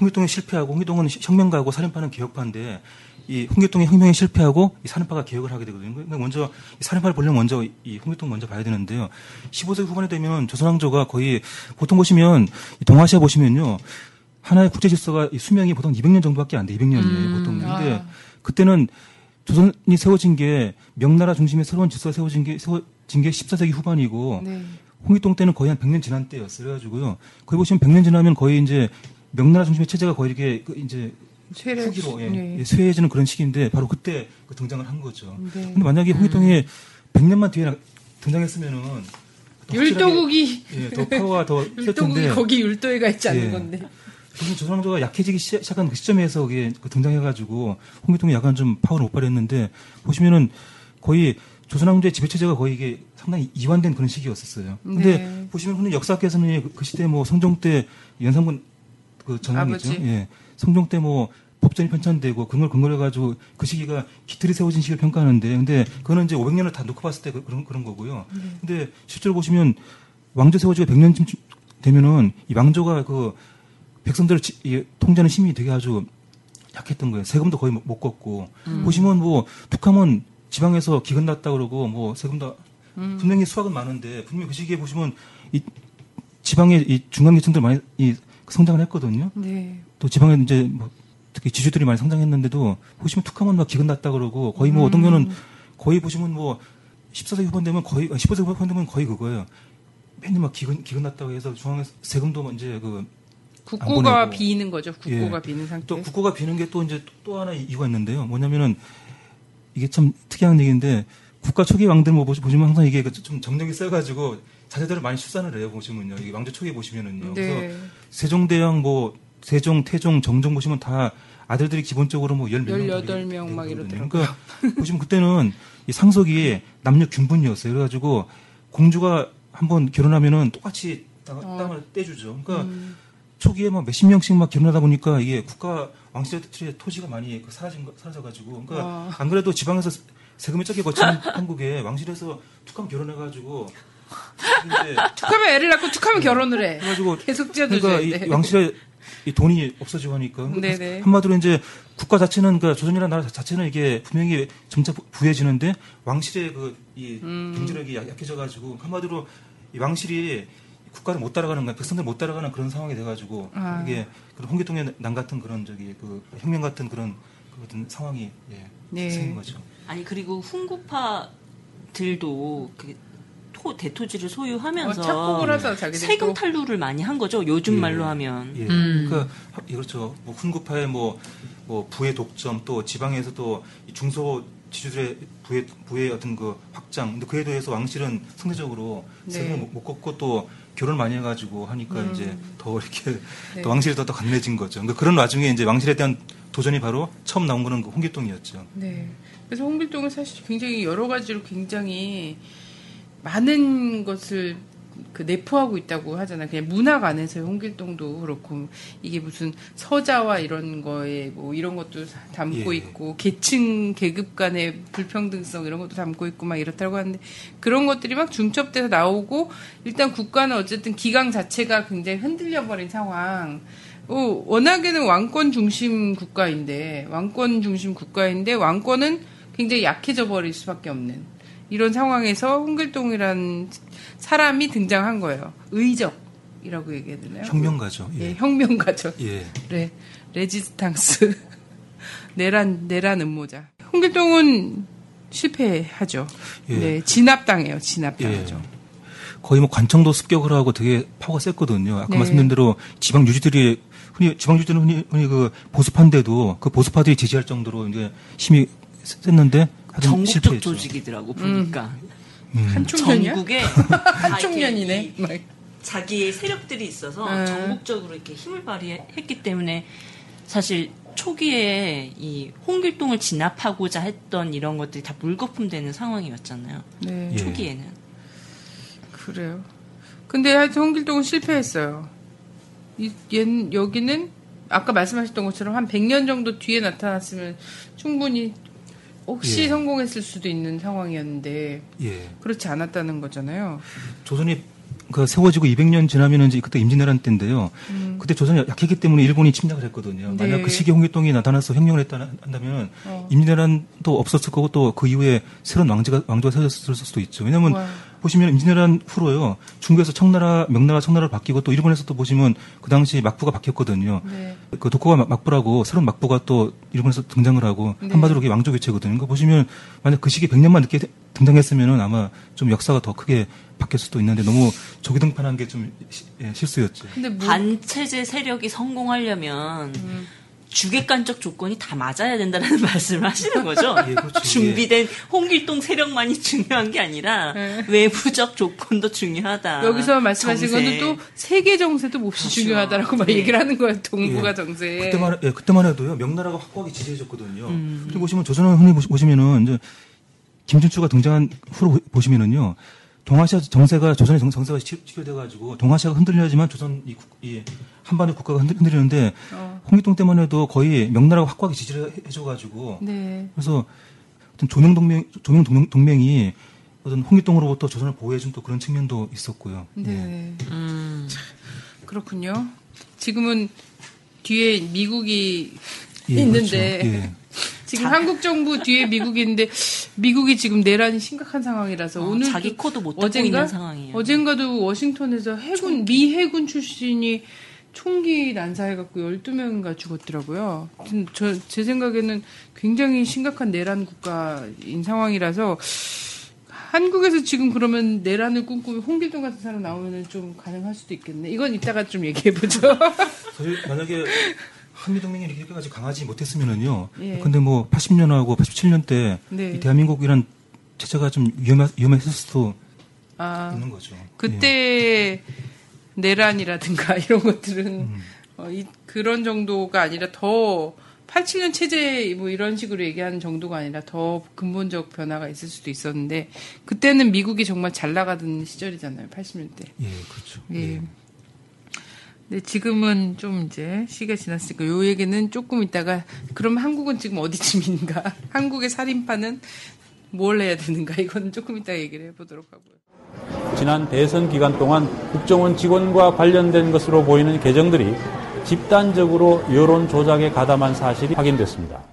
홍길동이 실패하고 홍길동은 혁명가고 살인파는 개혁파인데 이 홍길동의 혁명이 실패하고 이 살인파가 개혁을 하게 되거든요. 그러니까 먼저 이 살인파를 보려면 먼저 이 홍길동 먼저 봐야 되는데요. 15세기 후반에 되면 조선왕조가 거의 보통 보시면 이 동아시아 보시면요. 하나의 국제 질서가 이 수명이 보통 200년 정도밖에 안 돼. 200년이에요, 보통. 근데 아. 그때는 조선이 세워진 게 명나라 중심의 새로운 질서가 세워진 게 세워진 게 14세기 후반이고 네. 홍길동 때는 거의 한 100년 지난 때였어요. 그래가지고요. 거기 보시면 100년 지나면 거의 이제 명나라 중심의 체제가 거의 이렇게 그 이제 쇠를 후기로 예, 네. 예, 쇠해지는 그런 시기인데 바로 그때 그 등장을 한 거죠. 네. 근데 만약에 홍길동이 100년만 뒤에 나- 등장했으면은 율도국이 예, 더 파워가 더셀 율도국이 텐데 거기 율도에가 있지 않는 예. 건데. 그래서 조선왕조가 약해지기 시작- 시작한 그 시점에서 그게 그 등장해가지고 홍길동이 약간 좀 파워를 못 발휘했는데 보시면은 거의 조선왕조의 지배체제가 거의 이게 상당히 이완된 그런 시기였었어요. 근데 네. 보시면 흔히 역사학에서는 그- 그 시대 뭐 성종 때 연산군 그 전황이죠. 예. 성종 때 뭐 법전이 편찬되고 그걸 근거로 해가지고 그 시기가 기틀이 세워진 시기를 평가하는데 근데 그거는 이제 500년을 다 놓고 봤을 때 그- 그런 그런 거고요. 근데 실제로 보시면 왕조 세워지고 100년쯤 되면은 이 왕조가 그 이 통제하는 힘이 되게 아주 약했던 거예요. 세금도 거의 못, 못 걷고 보시면 뭐 툭하면 지방에서 기근 났다 그러고 뭐 세금도 분명히 수확은 많은데 분명히 그 시기에 보시면 이 지방의 이 중간계층들 많이 이 성장을 했거든요. 네. 또 지방에 이제 뭐 특히 지주들이 많이 성장했는데도 보시면 툭하면 막 기근 났다 그러고 거의 뭐 어떤 경우는 거의 보시면 뭐 14세기 후반 되면 거의 15세기 후반 되면 거의 그거예요. 맨날 막 기근 기근 났다고 해서 중앙에서 세금도 이제 그 국고가 보내고. 비는 거죠. 국고가 예. 비는 상태. 또 국고가 비는 게 또 이제 또 하나 이유가 있는데요. 뭐냐면은 이게 참 특이한 얘기인데 국가 초기 왕들 뭐 보시- 보시면 항상 이게 그좀 정력이 세가지고 자제들을 많이 출산을 해요 보시면요. 이게 왕조 초기에 보시면은요. 그래서 네. 세종대왕 뭐 세종, 태종, 정종 보시면 다 아들들이 기본적으로 뭐 열 몇 명 18명 막 이러더라고요. 그러니까 보시면 그때는 이 상속이 남녀 균분이었어요. 그래가지고 공주가 한번 결혼하면은 똑같이 땅, 어. 땅을 떼주죠. 그러니까 음. 초기에 막 몇십 명씩 막 결혼하다 보니까 이게 국가 왕실의 토지가 많이 그 사라진 거, 사라져가지고 그러니까 와. 안 그래도 지방에서 세금이 적게 거치는 한국에 왕실에서 툭하면 결혼해가지고 툭하면 애를 낳고 툭하면 결혼을 해. 그래가지고 계속 지어줘야 그러니까 돼. 이 왕실의 이 돈이 없어지고 하니까 네네. 한마디로 이제 국가 자체는 그러니까 조선이라는 나라 자체는 이게 분명히 점차 부- 부해지는데 왕실의 그이 음. 경제력이 약- 약해져가지고 한마디로 이 왕실이 국가를 못 따라가는 거야 백성들 못 따라가는 그런 상황이 돼가지고 아. 이게 그런 홍길동의 난 같은 그런 저기 그 혁명 같은 그런 그 같은 상황이 예, 네. 생긴 거죠. 아니 그리고 훈구파들도 그 토, 대토지를 소유하면서 어. 세금 탈루를 많이 한 거죠. 요즘 예. 말로 하면. 예. 음. 그러니까 그렇죠. 뭐 훈구파의 뭐, 뭐 부의 독점 또 지방에서 또이 중소 지주들의 부의 부의 어떤 그 확장. 근데 그에 대해서 왕실은 상대적으로 네. 세금을 못- 못 걷고 또 결혼 많이 해가지고 하니까 음. 이제 더 이렇게 네. 또 왕실이 더, 더 강해진 거죠. 그러니까 그런 와중에 이제 왕실에 대한 도전이 바로 처음 나온 거는 그 홍길동이었죠. 네. 그래서 홍길동은 사실 굉장히 여러 가지로 굉장히 많은 것을 그 내포하고 있다고 하잖아요. 그냥 문학 안에서의 홍길동도 그렇고 이게 무슨 서자와 이런 거에 뭐 이런 것도 담고 예. 있고 계층 계급 간의 불평등성 이런 것도 담고 있고 막 이렇다고 하는데 그런 것들이 막 중첩돼서 나오고 일단 국가는 어쨌든 기강 자체가 굉장히 흔들려 버린 상황. 어, 워낙에는 왕권 중심 국가인데 왕권 중심 국가인데 왕권은 굉장히 약해져 버릴 수밖에 없는 이런 상황에서 홍길동이란 사람이 등장한 거예요. 의적이라고 얘기해야 되나요? 혁명가죠. 예, 예. 혁명가죠. 예. 레, 레지스탕스. 내란, 내란 음모자. 홍길동은 실패하죠. 예. 네, 진압당해요. 진압당하죠. 거의 뭐 관청도 습격을 하고 되게 파워가 셌거든요. 아까 네. 말씀드린 대로 지방 유지들이 흔히 지방 유지들은 흔히, 흔히 그 보수파인데도 그 보수파들이 지지할 정도로 이제 힘이 셌는데 전국적 실패했죠. 조직이더라고 보니까. 음. 한총련이야? 전국에 한총련이네. 다 이렇게 막. 이 자기의 세력들이 있어서 네. 전국적으로 이렇게 힘을 발휘했기 때문에 사실 초기에 이 홍길동을 진압하고자 했던 이런 것들이 다 물거품되는 상황이었잖아요. 네. 예. 초기에는. 그래요. 근데 하여튼 홍길동은 실패했어요. 이, 얜, 여기는 아까 말씀하셨던 것처럼 한 100년 정도 뒤에 나타났으면 충분히 혹시 예. 성공했을 수도 있는 상황이었는데 예. 그렇지 않았다는 거잖아요. 조선이 그 세워지고 200년 지나면 이제 그때 임진왜란 때인데요. 그때 조선이 약했기 때문에 일본이 침략을 했거든요. 음. 네. 만약 그 시기에 홍길동이 나타나서 혁명을 했다 한다면 어. 임진왜란도 없었을 거고 또 그 이후에 새로운 왕제가 왕조가 세워졌을 수도 있죠. 왜냐하면 와. 보시면 임진왜란 후로요. 중국에서 청나라, 명나라, 청나라로 바뀌고 또 일본에서 또 보시면 그 당시 막부가 바뀌었거든요. 네. 그 도쿠가 막- 막부라고 새로운 막부가 또 일본에서 등장을 하고 네. 한마디로 이게 왕조 교체거든요. 그거 보시면 만약 그 시기 100년만 늦게 등장했으면은 아마 좀 역사가 더 크게 바뀔 수도 있는데 너무 조기 등판한 게 좀 실수였죠. 근데 뭐 반체제 세력이 성공하려면 음. 주객관적 조건이 다 맞아야 된다는 말씀을 하시는 거죠. 예, 그렇죠. 준비된 홍길동 세력만이 중요한 게 아니라 네. 외부적 조건도 중요하다. 여기서 말씀하신. 거는 또 세계 정세도 몹시 그렇죠. 중요하다라고 막 네. 얘기를 하는 거예요. 동북아 예. 정세. 그때만 예, 그때만 해도요 명나라가 확고하게 지지해줬거든요. 음. 그리고 보시면 조선을 흔히 보시- 보시면은 이제 김준추가 등장한 후로 보- 보시면은요 동아시아 정세가 조선의 정- 정세가 치- 치료돼가지고 동아시아가 흔들려야지만 조선 이, 국- 이 한반도 국가가 흔들, 흔들리는데 어. 홍길동 때만 해도 거의 명나라가 확고하게 지지를 해- 해줘가지고 네. 그래서 어떤 조명 동맹 조명 동맹, 동맹이 어떤 홍길동으로부터 조선을 보호해준 또 그런 측면도 있었고요. 네. 예. 음. 그렇군요. 지금은 뒤에 미국이 예, 있는데 그렇죠. 예. 지금 한국 정부 뒤에 미국이 있는데 미국이 지금 내란이 심각한 상황이라서 어, 오늘 자기 코도 못 닫고 있는 상황이에요. 어젠가도 워싱턴에서 해군 미 해군 출신이 총기 난사해갖고 12명인가 죽었더라고요. 저, 제 생각에는 굉장히 심각한 내란 국가인 상황이라서 한국에서 지금 그러면 내란을 꿈꾸면 홍길동 같은 사람 나오면 좀 가능할 수도 있겠네. 이건 이따가 좀 얘기해보죠. 사실 만약에 한미동맹이 이렇게까지 강하지 못했으면은요. 예. 근데 뭐 80년하고 87년 때 네. 이 대한민국이란 체제가 좀 위험하, 위험했을 수도 아, 있는 거죠. 예. 그때 내란이라든가 이런 것들은 음. 어, 이, 그런 정도가 아니라 더 87년 체제 뭐 이런 식으로 얘기하는 정도가 아니라 더 근본적 변화가 있을 수도 있었는데 그때는 미국이 정말 잘 나가던 시절이잖아요. 80년대. 예, 그렇죠. 예. 근데 지금은 좀 이제 시기가 지났으니까 요 얘기는 조금 있다가 그럼 한국은 지금 어디쯤인가? 한국의 살인파는 뭘 해야 되는가? 이건 조금 이따 얘기를 해보도록 하고요. 지난 대선 기간 동안 국정원 직원과 관련된 것으로 보이는 계정들이 집단적으로 여론 조작에 가담한 사실이 확인됐습니다.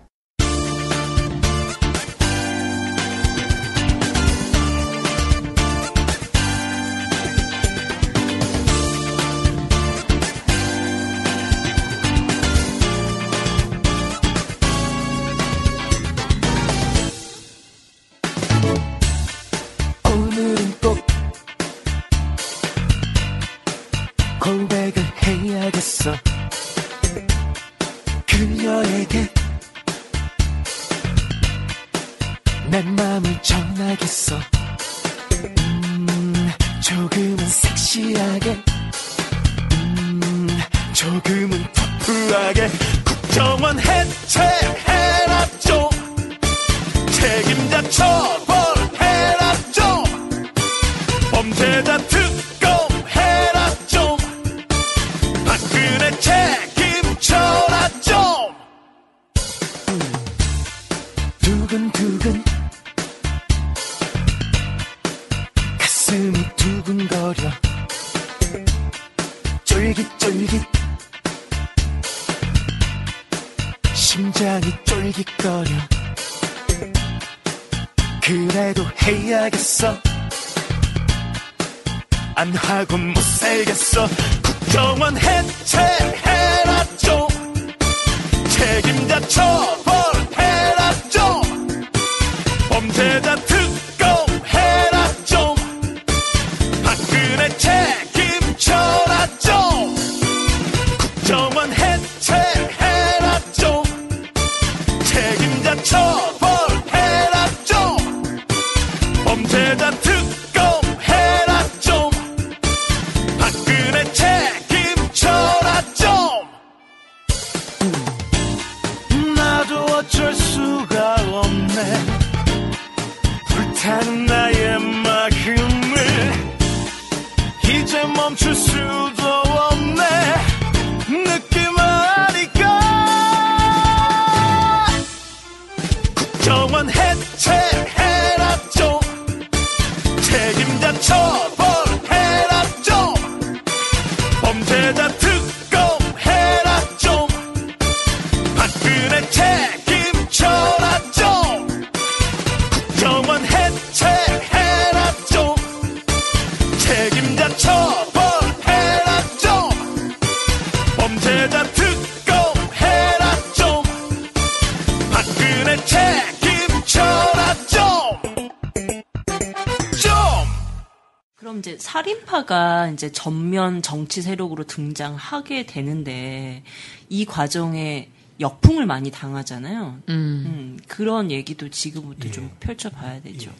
살인파가 이제 전면 정치 세력으로 등장하게 되는데 이 과정에 역풍을 많이 당하잖아요. 음. 음, 그런 얘기도 지금부터 예. 좀 펼쳐봐야 되죠.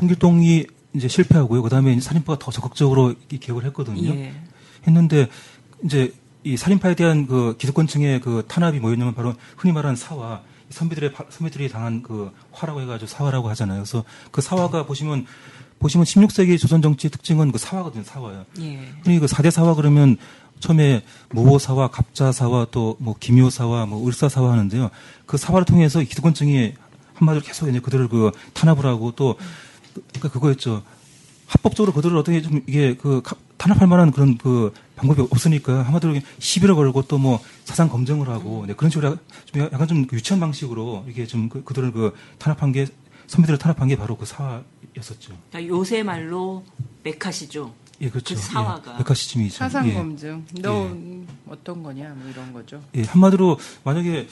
홍길동이 이제 실패하고요. 그다음에 이제 살인파가 더 적극적으로 이 개혁을 했거든요. 예. 했는데 이제 이 살인파에 대한 그 기득권층의 그 탄압이 뭐였냐면 바로 흔히 말하는 사화 선비들의 바- 선비들이 당한 그 화라고 해가지고 사화라고 하잖아요. 그래서 그 사화가 보시면 보시면 16세기 조선 정치의 특징은 그 사화거든요. 사화요. 예. 흔히 그 4대 사화 그러면 처음에 모호사화, 갑자사화, 또뭐 기묘사화, 뭐 을사사화 하는데요. 그 사화를 통해서 기득권층이 한마디로 계속 이제 그들을 그 탄압을 하고 또 그러니까 그거였죠. 합법적으로 그들을 어떻게 좀 이게 그 가- 탄압할 만한 그런 그 방법이 없으니까 한마디로 시비를 걸고 또 뭐 사상 검증을 하고 네, 그런 식으로 좀 약간 좀 유치한 방식으로 이게 좀 그, 그들을 그 탄압한 게 선비들을 탄압한 게 바로 그 사화 였었죠. 그러니까 요새 말로 메카시죠. 예, 그렇죠. 그 사화가. 예, 메카시즘이죠. 사상 예. 검증. 너 어떤 거냐 뭐 이런 거죠. 예, 한마디로 만약에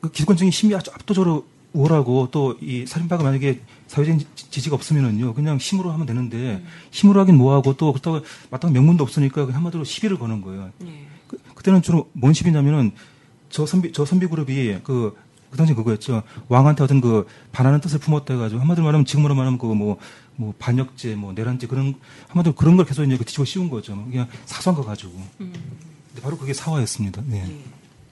그 기득권층이 힘이 아주 압도적으로 우월하고 또 이 살인파가 만약에 사회적인 지- 지지가 없으면은요 그냥 힘으로 하면 되는데 힘으로 하긴 뭐하고 또 그렇다고 마땅한 명분도 없으니까 그냥 한마디로 시비를 거는 거예요. 예. 그, 그때는 주로 뭔 시비냐면은 저 선비 저 선비 그룹이 그, 그 당시 그거였죠. 왕한테 어떤 그 반하는 뜻을 품었다 해가지고 한마디로 말하면 지금으로 말하면 그뭐뭐 반역죄, 뭐 내란죄 그런 한마디로 그런 걸 계속 이제 그 뒤집어 씌운 거죠. 그냥 사소한 거 가지고. 근데 바로 그게 사화였습니다. 네.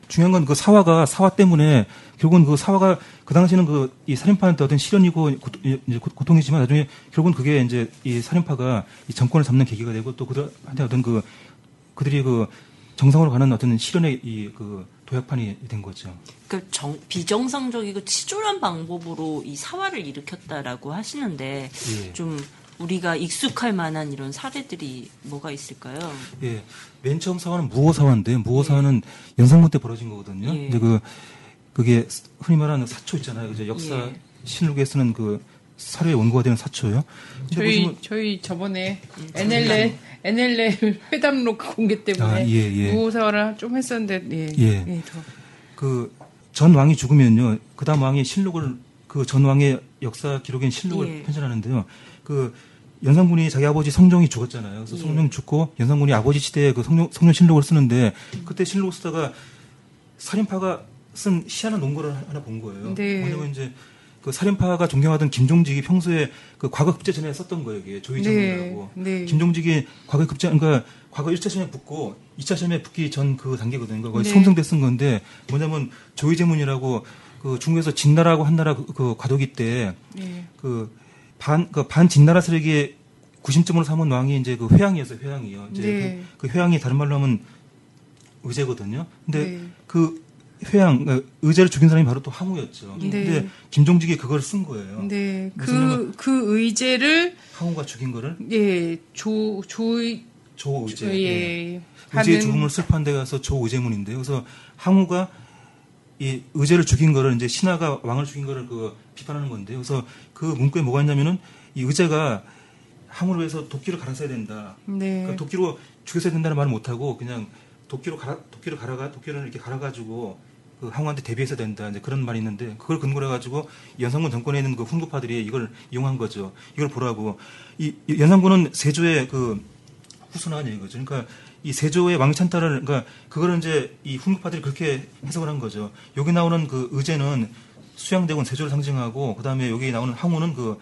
중요한 건 그 사화가 사화 때문에 결국은 그 사화가 그 당시는 그 이 살인파한테 어떤 시련이고 고, 이제 고- 고통이지만 나중에 결국은 그게 이제 이 살인파가 이 정권을 잡는 계기가 되고 또 그들한테 어떤 그 그들이 그 정상으로 가는 어떤 실현의 이 그 도약판이 된 거죠. 그 정, 비정상적이고 치졸한 방법으로 이 사화를 일으켰다라고 하시는데 예. 좀 우리가 익숙할 만한 이런 사례들이 뭐가 있을까요? 예. 맨 처음 사화는 무호 사화인데 무호 사화는 연상문 때 벌어진 거거든요. 예. 이제 그 그게 흔히 말하는 사초 있잖아요. 이제 역사 예. 신록에 쓰는 그 사료의 원고가 되는 사초요. 저희 보시면- 저희 저번에 NLL NLL 회담록 공개 때문에 아, 예, 예. 무호사화를 좀 했었는데 예, 예. 더. 그전 왕이 죽으면요. 그 다음 왕이 실록을 그 전 왕의 역사 기록인 실록을 예. 편찬하는데요. 그 연산군이 자기 아버지 성종이 죽었잖아요. 그래서 예. 성종 죽고 연산군이 아버지 시대에 그 성종, 성종 실록을 쓰는데 그때 실록을 쓰다가 살인파가 쓴 희한한 논거를 하나 본 거예요. 네. 뭐냐면 이제 그 살인파가 존경하던 김종직이 평소에 그 과거 급제 전에 썼던 거예요. 이게 조이정이라고. 네, 네. 김종직이 과거 급제 그러니까 과거 1차 시험에 붙고 2차 시험에 붙기 전 그 단계거든요. 거의 네. 때쓴 건데 뭐냐면 조이제문이라고 그 중국에서 진나라고 한나라 그, 그 과도기 때 예. 그 반, 그 반 진나라 세력의 구심점으로 삼은 왕이 이제 그 회양이었어요, 회양이요. 이제 네. 그, 그 회양이 다른 말로 하면 의제거든요. 근데 네. 그 회양, 그 의제를 죽인 사람이 바로 또 항우였죠. 네. 근데 김종직이 그걸 쓴 거예요. 네. 무슨 그, 그 의제를, 항우가 죽인 거를 예, 조, 조의, 조의제. 예, 예. 의제의 죽음을 슬퍼한 데 가서 조의제문인데요. 그래서 항우가 이 의제를 죽인 거를 이제 신하가 왕을 죽인 거를 그 비판하는 건데요. 그래서 그 문구에 뭐가 있냐면은 이 의제가 항우를 위해서 도끼를 갈아서야 된다. 네. 그러니까 도끼로 죽여서야 된다는 말을 못 하고 그냥 도끼로 갈아 도끼를 갈아가 도끼를 이렇게 갈아가지고 그 항우한테 대비해서 된다. 이제 그런 말이 있는데 그걸 근거로 해가지고 연산군 정권에 있는 그 훈구파들이 이걸 이용한 거죠. 이걸 보라고 이, 이 연산군은 세조의 그 후순환이 이거죠. 그러니까 이 세조의 왕찬탈을 그러니까 그거를 이제 이 훈구파들이 그렇게 해석을 한 거죠. 여기 나오는 그 의제는 수양대군 세조를 상징하고 그다음에 여기 나오는 항우는 그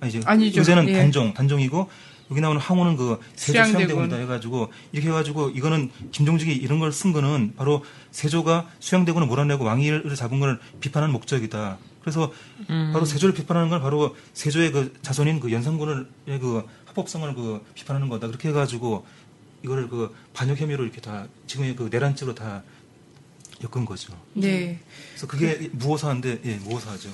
아니 이제 아니죠. 의제는 예. 단종 단종이고 여기 나오는 항우는 그 세조 수양대군. 수양대군이다 해가지고 이렇게 해가지고 이거는 김종직이 이런 걸 쓴 거는 바로 세조가 수양대군을 몰아내고 왕위를 잡은 걸 비판하는 목적이다. 그래서 바로 세조를 비판하는 건 바로 세조의 그 자손인 그 연산군의 그 합법성을 그 비판하는 거다. 그렇게 해가지고 이거를 그 반역 혐의로 이렇게 다 지금의 그 내란죄로 다 엮은 거죠. 네. 그래서 그게 무호사인데 예, 무호사죠.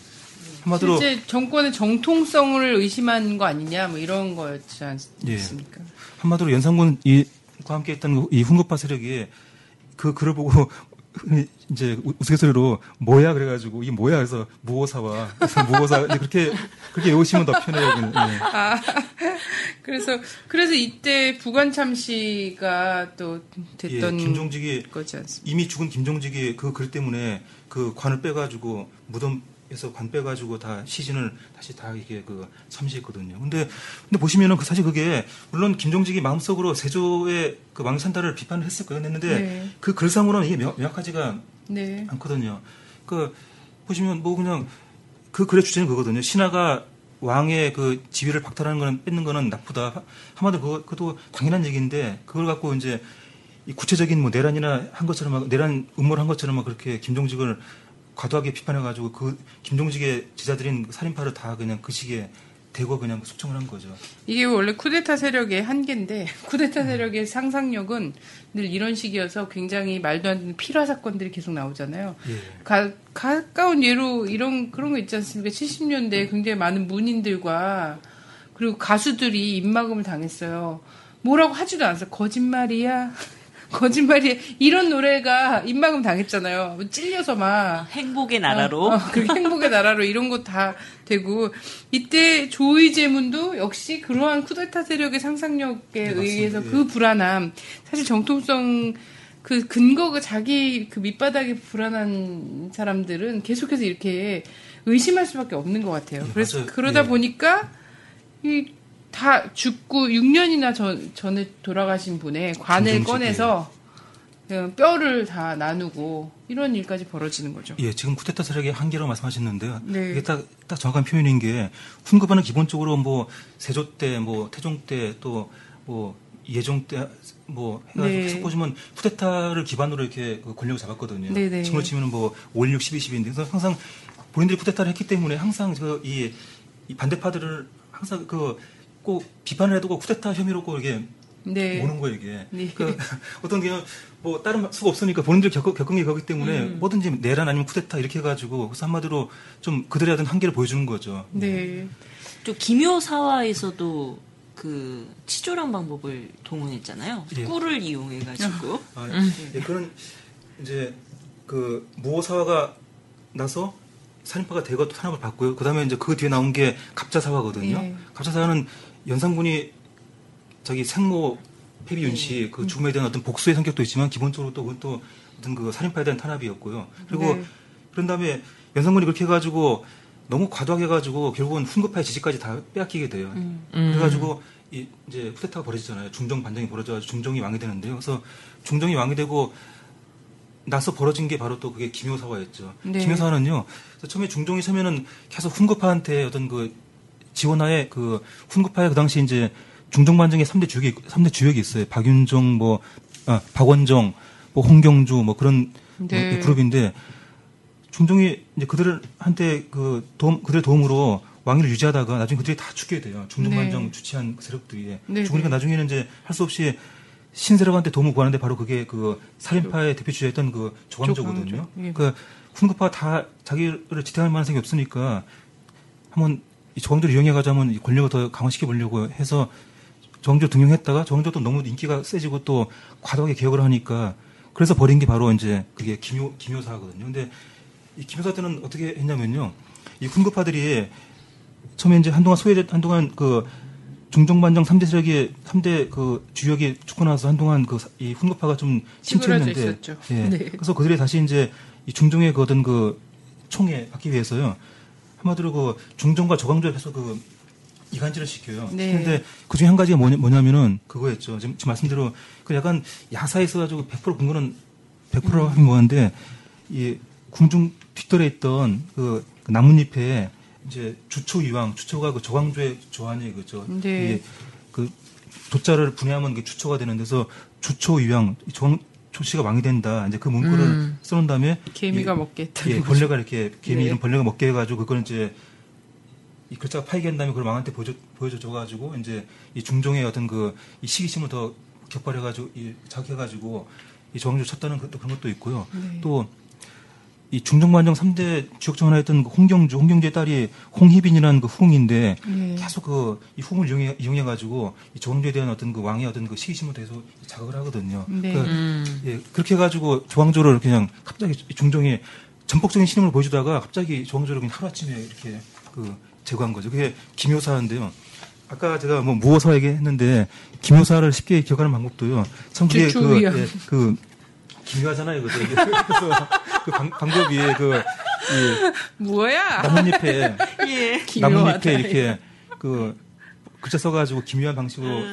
한마디로 실제 정권의 정통성을 의심한 거 아니냐 뭐 이런 거였지 예. 않습니까? 한마디로 연산군 이과 함께 했던 이 훈급파 세력이 그 글을 보고 이제 우- 우스갯소리로 뭐야 그래가지고 이게 뭐야 그래서 무호사와 그래서 무호사 그렇게 그렇게 외우시면 더 편해요. 예. 그래서 그래서 이때 부관참 씨가 또 예, 됐던 김종직이 거지 않습니까? 이미 죽은 김종직이 그 글 때문에 그 관을 빼가지고 무덤 에서 관 빼가지고 다 시신을 다시 다 이게 그 참시했거든요. 근데 근데 보시면은 그 사실 그게 물론 김종직이 마음속으로 세조의 그 왕산다를 비판을 했을 거예요. 했는데 네. 그 글상으로는 이게 명- 명확하지가 네. 않거든요. 그 보시면 뭐 그냥 그 글의 주제는 그거거든요. 신하가 왕의 그 지위를 박탈하는 거는 뺏는 거는 나쁘다. 한마디로 그거, 그것도 당연한 얘기인데 그걸 갖고 이제 이 구체적인 뭐 내란이나 한 것처럼 막 내란 음모를 한 것처럼 막 그렇게 김종직을 과도하게 비판해가지고 그 김종직의 제자들인 살인파를 다 그냥 그 시기에 대거 그냥 숙청을 한 거죠. 이게 원래 쿠데타 세력의 한계인데 쿠데타 음. 세력의 상상력은 늘 이런 식이어서 굉장히 말도 안 되는 필화 사건들이 계속 나오잖아요. 예. 가, 가까운 예로 이런 그런 거 있지 않습니까? 70년대에 굉장히 많은 문인들과 그리고 가수들이 입막음을 당했어요. 뭐라고 하지도 않았어요. 거짓말이야. 거짓말이야. 이런 노래가 입막음 당했잖아요. 뭐 찔려서 막. 행복의 나라로 어, 어, 그 행복의 나라로 이런 거 다 되고 이때 조의 제문도 역시 그러한 쿠데타 세력의 상상력에 맞습니다. 의해서 예. 그 불안함 사실 정통성 그 근거가 자기 그 밑바닥에 불안한 사람들은 계속해서 이렇게 의심할 수밖에 없는 것 같아요. 예, 그래서 맞아요. 그러다 예. 보니까 이 다 죽고 6년이나 전, 전에 돌아가신 분의 관을 꺼내서 그냥 뼈를 다 나누고 이런 일까지 벌어지는 거죠. 예, 지금 쿠데타 세력의 한계라고 말씀하셨는데요. 네. 이게 딱, 딱 정확한 표현인 게, 훈급하는 기본적으로 뭐, 세조 때, 뭐, 태종 때, 또, 뭐, 예종 때, 뭐, 해가지고 네. 쭉 보시면 쿠데타를 기반으로 이렇게 그 권력을 잡았거든요. 네네. 지금으로 치면은 뭐, 5, 6, 12, 12인데, 그래서 항상 본인들이 쿠데타를 했기 때문에 항상 그, 이, 이 반대파들을 항상 그, 꼭 비판을 해도 꼭 쿠데타 혐의로 꼭 이게 네. 모는 거예요, 이게. 네. 그 어떤 게, 뭐, 다른 수가 없으니까 본인들 겪, 겪은 게 거기 때문에 음. 뭐든지 내란 아니면 쿠데타 이렇게 해가지고, 그래서 한마디로 좀 그들의 어떤 한계를 보여주는 거죠. 네. 또 기묘사화에서도 그 치졸한 방법을 동원했잖아요. 예. 꿀을 이용해가지고 아, 예, 그런, 이제, 그, 무호사화가 나서 살인파가 대거 탄압을 받고요. 그 다음에 이제 그 뒤에 나온 게 갑자사화거든요. 예. 갑자사화는 연산군이 자기 생모 폐비윤 씨그 죽음에 대한 어떤 복수의 성격도 있지만 기본적으로 또 그건 또 어떤 그 살인파에 대한 탄압이었고요. 그리고 네. 그런 다음에 연산군이 그렇게 해가지고 너무 과도하게 해가지고 결국은 훈급파의 지지까지 다 빼앗기게 돼요. 그래가지고 이 이제 쿠데타가 벌어지잖아요. 중정 반정이 벌어져가지고 중정이 왕이 되는데요. 그래서 중정이 왕이 되고 나서 벌어진 게 바로 또 그게 김효사화였죠. 네. 김효사화는요. 처음에 중종이 서면은 계속 훈급파한테 어떤 그 지원하에 그 훈급파에 그 당시 이제 중정반정의 3대 주역이, 3대 주역이 있어요. 박윤정, 뭐, 아, 박원정, 뭐, 홍경주, 뭐 그런 네. 뭐 그룹인데 중종이 이제 그들한테 그 도움, 그들의 도움으로 왕위를 유지하다가 나중에 그들이 다 죽게 돼요. 중정반정 네. 주치한 세력들이. 네, 죽으니까 네. 나중에는 이제 할 수 없이 신세력한테 도움을 구하는데 바로 그게 그 살인파의 대표 주자였던 그 조광조거든요. 조광조, 예. 그 훈급파 다 자기를 지탱할 만성이 없으니까 한번 이 조광조를 이용해가지고 한번 이 권력을 더 강화시켜 보려고 해서 조광조 등용했다가 조광조도 너무 인기가 세지고 또 과도하게 개혁을 하니까 그래서 버린 게 바로 이제 그게 김효 김효사거든요. 근데 이 김효사 때는 어떻게 했냐면요. 이 훈급파들이 처음에 이제 한동안 소외 한동안 그 중정반정 3대 세력이 3대 그 주역이 죽고 나서 한동안 그 이 훈급파가 좀 침체했는데. 예. 네. 그래서 그들이 다시 이제 이 중종의 그 어떤 그 총에 받기 위해서요. 한마디로 그 중종과 조광조를 해서 그 이간질을 시켜요. 네. 근데 그 중에 한 가지가 뭐냐, 뭐냐 면은 그거였죠. 지금, 지금 말씀대로 그 약간 야사에 있어가지고 100% 근거는 100% 하긴 뭐한데 이 궁중 뒷뜰에 있던 그, 그 나뭇잎에 이제 주초 이왕, 주초가 그 조광조의 조한이 그죠. 네. 이그 조자를 분해하면 그 주초가 되는 데서 주초 이왕, 조씨가 왕이 된다. 이제 그 문구를 음. 써놓은 다음에 개미가 이- 먹겠다. 예, 벌레가 이렇게 개미 네. 이런 벌레가 먹게 해가지고 그걸 이제 이 글자가 파이게 한 다음에 그걸 왕한테 보여줘 보여줘 줘가지고 이제 이 중종의 어떤 그 이 시기심을 더 격발해가지고 이 자극해가지고 이 조항조 쳤다는 그, 그런 것도 있고요. 네. 또 이 중종반정 3대 주역정 하나였던 그 홍경주, 홍경주의 딸이 홍희빈이라는 그 후궁인데 네. 계속 그 이 후궁을 이용해, 이용해 가지고 이 조항조에 대한 어떤 그 왕의 어떤 그 시기심을 계속 자극을 하거든요. 네. 그 음. 예, 그렇게 해가지고 조항조를 그냥 갑자기 중종이 전폭적인 신임을 보여주다가 갑자기 조항조를 그냥 하루아침에 이렇게 그 제거한 거죠. 그게 김효사인데요. 아까 제가 뭐 무어사 얘기했는데 김효사를 쉽게 기억하는 방법도요. 참 그게 그. 예, 그 김효하잖아요, 그래서 그 방, 방법이 그 이, 뭐야? 나뭇잎에 예. 나뭇잎에 이렇게 그 글자 써가지고 기묘한 방식으로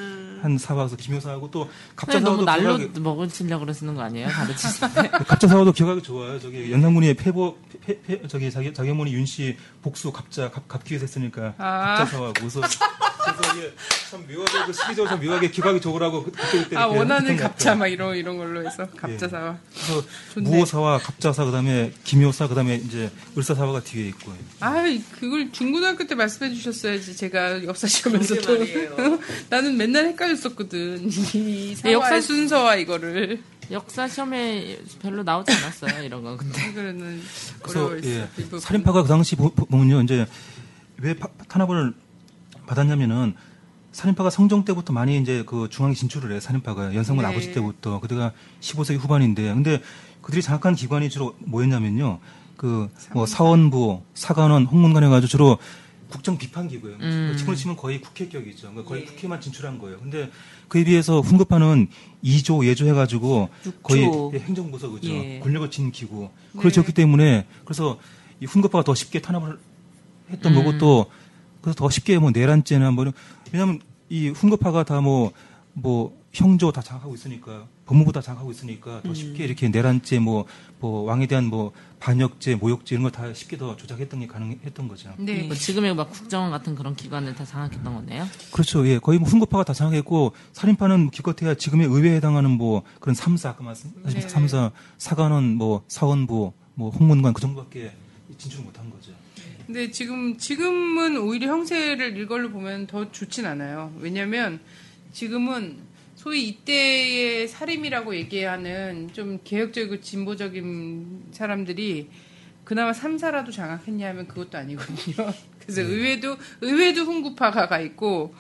한 사와서 김효사하고 또 갑자사와도 날로 기억하기, 먹으시려고 그러시는 거 아니에요? 가르치실 때. 갑자사와도 기억하기 좋아요. 저기 연산군의 폐보 폐, 폐, 저기 자기 자기 어머니 윤씨 복수 갑자 갑 갑기에서 했으니까 아. 갑자사와 그래서 그래서 이게 참 묘하게 그 시기적으로 참 묘하게 기억하기 좋으라고 그때 그때 아 원하는 갑자. 막 이런 이런 걸로 해서 갑자 사와. 그래서 좋네. 무호사와 갑자사 그다음에 김효사 그다음에 이제 을사사화가 뒤에 있고요. 아 그걸 중고등학교 때 말씀해 주셨어야지 제가 역사 시험에서 또 나는 맨날 헷갈렸었거든 이 역사- 순서와 이거를 역사 시험에 별로 나오지 않았어요, 이런 건. 근데. 그래서. 예. 살인파가 그 당시 보- 보- 보면요 이제 왜 파- 탄압을 받았냐면은 살인파가 성종 때부터 많이 이제 그 중앙에 진출을 해 살인파가 연산군 네. 아버지 때부터 그때가 15세기 후반인데 근데 그들이 장악한 기관이 주로 뭐였냐면요 그 뭐 사원부 사관원 홍문관 해가지고 주로 국정 비판 기구예요. 음. 지금으로 치면 거의 국회격이죠. 그러니까 거의 예. 국회만 진출한 거예요. 근데 그에 비해서 훈급하는 2조 예조 해가지고 거의 육조. 예, 행정부서 그죠. 예. 권력을 지닌 기구. 네. 그렇기 때문에 그래서 이 훈급파가 더 쉽게 탄압을 했던 음. 거고 또 그래서 더 쉽게 뭐 내란죄나 뭐 이런- 왜냐하면 이 훈급파가 다뭐뭐 형조 다 장악하고 있으니까 법무부 다 장악하고 있으니까 더 음. 쉽게 이렇게 내란죄 뭐 뭐 왕에 대한 뭐 반역죄 모욕죄 이런 거다 쉽게 더 조작했던 게 가능했던 거죠. 네. 뭐 지금의 막 국정원 같은 그런 기관을 다 장악했던 거네요. 그렇죠. 예. 거의 뭐 훈급파가 다 장악했고 살인파는 기껏해야 지금의 의회에 해당하는 뭐 그런 삼사 아까 말씀 하신 네네. 삼사 사관원 뭐 사원부 뭐 홍문관 그 정도밖에 진출을 못한 거죠. 근데 지금 지금은 오히려 형세를 이걸로 보면 더 좋진 않아요. 왜냐면 지금은 소위 이때의 살인이라고 얘기하는 좀 개혁적이고 진보적인 사람들이 그나마 삼사라도 장악했냐 하면 그것도 아니거든요. 그래서 의회도 의회도 훈구파가 가 있고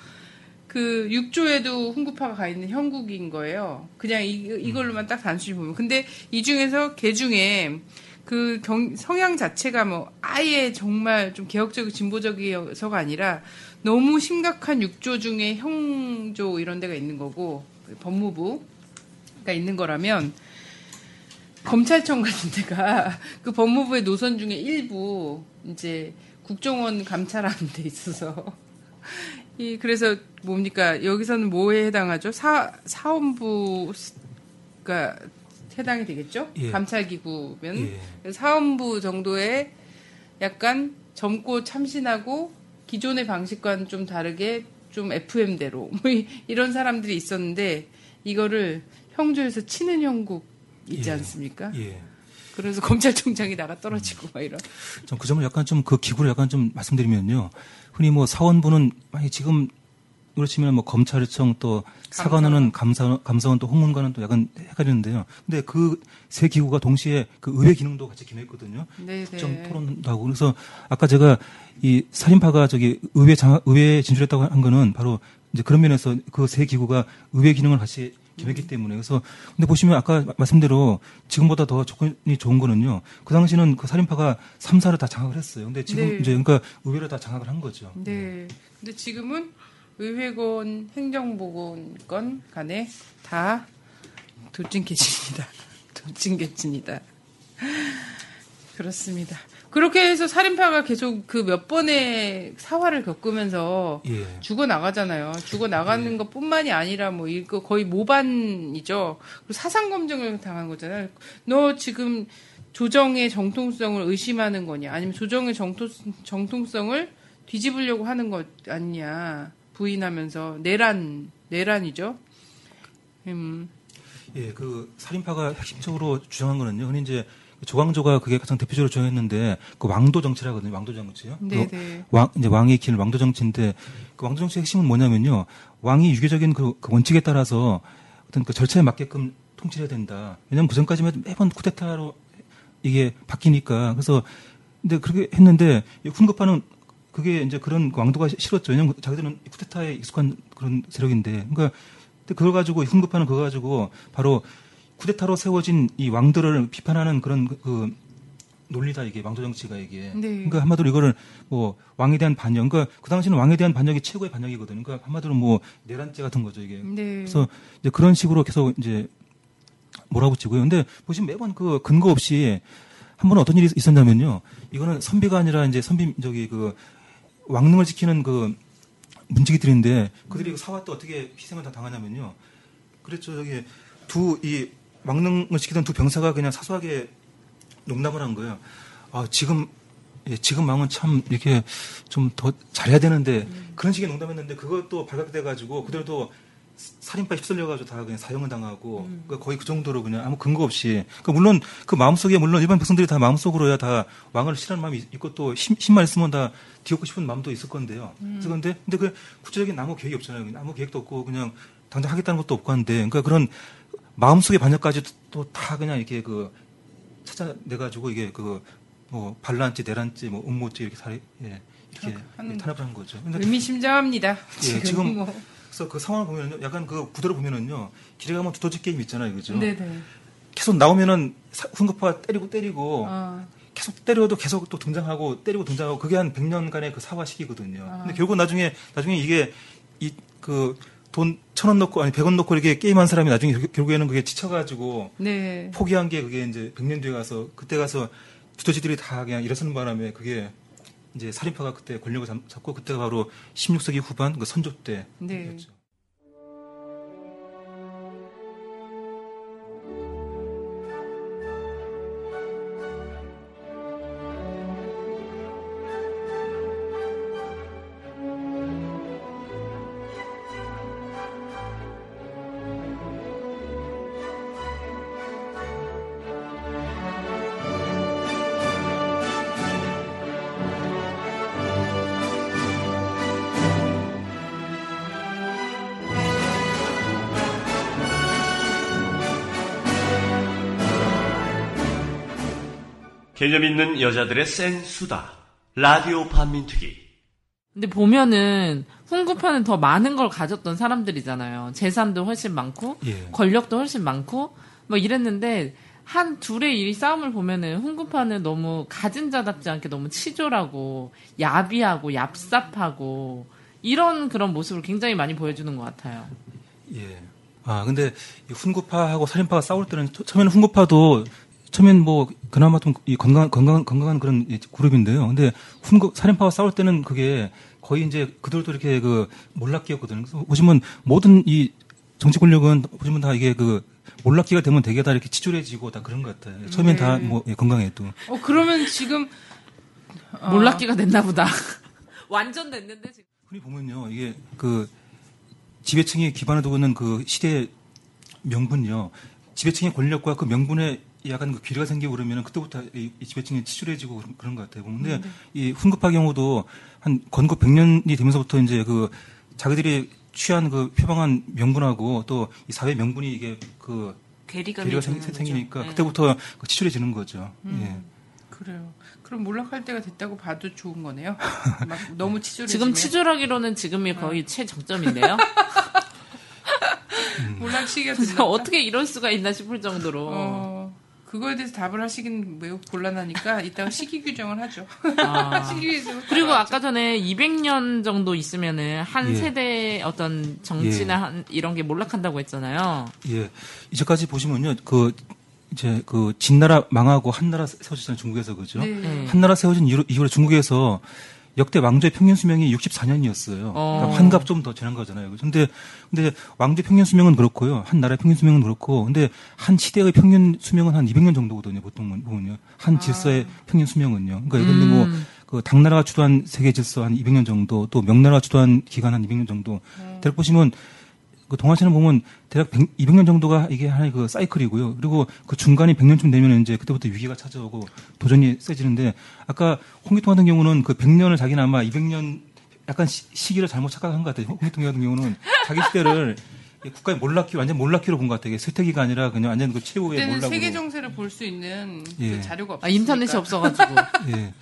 그 육조에도 훈구파가 가 있는 형국인 거예요. 그냥 이, 이걸로만 딱 단순히 보면. 근데 이 중에서 개 중에 그 경, 성향 자체가 뭐 아예 정말 좀 개혁적이고 진보적이어서가 아니라 너무 심각한 육조 중에 형조 이런 데가 있는 거고 법무부가 있는 거라면 검찰청 같은 데가 그 법무부의 노선 중에 일부 이제 국정원 감찰하는 데 있어서 이 그래서 뭡니까 여기서는 뭐에 해당하죠? 사 사원부가 해당이 되겠죠? 예. 감찰기구면 예. 사원부 정도의 약간 젊고 참신하고 기존의 방식과는 좀 다르게 좀 FM대로 뭐 이- 이런 사람들이 있었는데 이거를 형조에서 치는 형국이지 예. 않습니까? 예. 그래서 검찰총장이 나가 떨어지고 막 이런. 전 그 점을 약간 좀 그 기구를 약간 좀 말씀드리면요. 흔히 뭐 사원부는 만약 지금 그렇지만 뭐 검찰청 또 사관원은 감사 감사원 또 홍문관은 또 약간 헷갈리는데요. 근데 그 세 기구가 동시에 그 의회 기능도 같이 기능했거든요. 네, 국정 네. 토론도 하고 그래서 아까 제가 이 살인파가 저기 의회 장 의회에 진출했다고 한 거는 바로 이제 그런 면에서 그 세 기구가 의회 기능을 같이 기획했기 때문에 그래서 근데 보시면 아까 마- 말씀대로 지금보다 더 조건이 좋은 거는요. 그 당시는 그 살인파가 삼사를 다 장악을 했어요. 근데 지금 네. 이제 그러니까 의회를 다 장악을 한 거죠. 네. 근데 지금은 의회건 행정보건건 간에 다 도찐개찐이다. 도찐개찐이다. 그렇습니다. 그렇게 해서 살인파가 계속 그 몇 번의 사화를 겪으면서 예. 죽어 나가잖아요. 죽어 나가는 것뿐만이 아니라 뭐 이거 거의 모반이죠. 그리고 사상 검증을 당한 거잖아요. 너 지금 조정의 정통성을 의심하는 거냐, 아니면 조정의 정토, 정통성을 뒤집으려고 하는 것 아니냐 부인하면서 내란 내란이죠. 음, 예, 그 살인파가 핵심적으로 주장한 거는요. 흔히 이제 조광조가 그게 가장 대표적으로 주장했는데 그 왕도 정치라거든요. 왕도 정치요. 네, 그 네. 왕 이제 왕이 길 왕도 정치인데 그 왕도 정치의 핵심은 뭐냐면요. 왕이 유교적인 그, 그 원칙에 따라서 어떤 그 절차에 맞게끔 통치해야 된다. 왜냐하면 그 전까지만 매번 쿠데타로 이게 바뀌니까 그래서 근데 그렇게 했는데 이 훈급파는 그게 이제 그런 왕도가 싫었죠. 왜냐면 자기들은 쿠데타에 익숙한 그런 세력인데 그러니까 그걸 가지고 훈급파는 그거 가지고 바로 쿠데타로 세워진 이 왕들을 비판하는 그런 그, 그 논리다 이게 왕조 정치가 이게. 네. 그러니까 한마디로 이거를 뭐 왕에 대한 반역. 그러니까 그 당시는 왕에 대한 반역이 최고의 반역이거든요. 그러니까 한마디로 뭐 내란죄 같은 거죠 이게. 네. 그래서 이제 그런 식으로 계속 이제 몰아붙이고요. 근데 보시면 매번 그 근거 없이 한 번은 어떤 일이 있었냐면요. 이거는 선비가 아니라 이제 선비 저기 그 왕릉을 지키는 그 문지기들인데 그들이 그 사화 때 어떻게 희생을 다 당하냐면요. 그랬죠. 저기 두 이 왕릉을 지키던 두 병사가 그냥 사소하게 농담을 한 거예요. 아, 지금 예, 지금 왕은 참 이렇게 좀 더 잘해야 되는데 그런 식의 농담했는데 그것도 발각돼 가지고 그들도 살인파에 휩쓸려 가지고 다 그냥 사형을 당하고 그러니까 거의 그 정도로 그냥 아무 근거 없이 그러니까 물론 그 마음속에 물론 일반 백성들이 다 마음속으로야 다 왕을 싫어하는 마음이 있고 또 힘, 힘만 있으면 다 뒤엎고 싶은 마음도 있을 건데요. 그래서 근데 근데 그 구체적인 아무 계획이 없잖아요. 아무 계획도 없고 그냥 당장 하겠다는 것도 없고 한데 그러니까 그런 마음속의 반역까지 또 다 그냥 이렇게 그 찾아내 가지고 이게 그 뭐 반란죄, 내란죄, 뭐 음모죄 이렇게 살해 예, 이렇게 탄압을 한 거죠. 근데 의미심장합니다. 예, 지금, 지금 뭐. 그래서 그 상황을 보면요, 약간 그 구도를 보면은요, 길에 가면 두더지 게임 있잖아요, 그죠? 네네. 계속 나오면은 사- 훈급파 때리고 때리고 아, 계속 때려도 계속 또 등장하고 때리고 등장하고 그게 한 100년간의 그 사화 시기거든요. 아. 근데 결국 나중에 나중에 이게 이 그 돈 천 원 넣고 아니 백 원 넣고 이렇게 게임한 사람이 나중에 결- 결국에는 그게 지쳐가지고 네. 포기한 게 그게 이제 100년 뒤에 가서 그때 가서 두더지들이 다 그냥 일어서는 바람에 그게 이제 살인파가 그때 권력을 잡- 잡고 그때가 바로 16세기 후반 그 선조 때 네. 였죠. 개념 있는 여자들의 센 수다. 라디오 반민특위. 근데 보면은 훈구파는 더 많은 걸 가졌던 사람들이잖아요. 재산도 훨씬 많고 예. 권력도 훨씬 많고 뭐 이랬는데 한 둘의 이 싸움을 보면은 훈구파는 너무 가진 자답지 않게 너무 치졸하고 야비하고 얍삽하고 이런 그런 모습을 굉장히 많이 보여주는 것 같아요. 예. 아, 근데 이 훈구파하고 살인파가 싸울 때는 처- 처음에는 훈구파도 처음엔 뭐 그나마 좀 이 건강 건강 건강한 그런 이 그룹인데요. 근데 훈구 살인파와 싸울 때는 그게 거의 이제 그들도 이렇게 그 몰락기였거든요. 그래서 보시면 모든 이 정치 권력은 보시면 다 이게 그 몰락기가 되면 되게 다 이렇게 치졸해지고 다 그런 것 같아요. 처음엔 다뭐 건강해도. 어, 그러면 지금, 어, 몰락기가 됐나 보다. 완전 됐는데 지금. 흔히 보면요, 이게 그 지배층이 기반을 두고 있는 그 시대의 명분요. 지배층의 권력과 그 명분에 약간 그 귀리가 생기고 그러면은 그때부터 이, 이 지배층이 치졸해지고 그런, 그런 것 같아요. 근데 이 훈급파 경우도 한 건국 100년이 되면서부터 이제 그 자기들이 취한 그 표방한 명분하고 또 이 사회 명분이 이게 그 괴리가 괴리가 생. 생기니까 네. 그때부터 그 치졸해지는 거죠. 예. 그래요. 그럼 몰락할 때가 됐다고 봐도 좋은 거네요. 막 너무 치졸해지면. 지금 치졸하기로는 지금이 거의 최정점인데요. 몰락 시기가? 어떻게 이럴 수가 있나 싶을 정도로. 어, 그거에 대해서 답을 하시긴 매우 곤란하니까 이따가 시기 규정을 하죠. 아. 시기 규정. 그리고 아까 전에 200년 정도 있으면은 한 예. 세대 어떤 정치나 한 이런 게 몰락한다고 했잖아요. 예. 이제까지 보시면요, 그, 이제 그 진나라 망하고 한나라 세워졌잖아요, 중국에서 그죠? 네. 네. 한나라 세워진 이후, 이후로 중국에서 역대 왕조의 평균 수명이 64년이었어요. 어. 그러니까 환갑 좀 더 지난 거잖아요. 근데, 근데 왕조 평균 수명은 그렇고요. 한 나라의 평균 수명은 그렇고, 근데 한 시대의 평균 수명은 한 200년 정도거든요, 보통 보면요. 한 질서의 평균 수명은요. 그러니까 이건데 뭐, 그 당나라가 주도한 세계 질서 한 200년 정도, 또 명나라가 주도한 기간 한 200년 정도. 대략 보시면 그 동아시아는 보면 대략 100, 200년 정도가 이게 하나의 그 사이클이고요. 그리고 그 중간이 100년쯤 되면 이제 그때부터 위기가 찾아오고 도전이 세지는데 아까 홍기통 같은 경우는 그 100년을 자기는 아마 200년 약간 시, 시기를 잘못 착각한 것 같아요. 홍기통 같은 경우는 자기 시대를 이 국가의 몰락기 완전 몰락기로 본 것 같아요. 이게 쇠퇴기가 아니라 그냥 완전 그 최후의 몰락으로. 세계 정세를 볼 수 있는 예. 그 자료가 없었으니까. 아, 인터넷이 없어가지고. 예.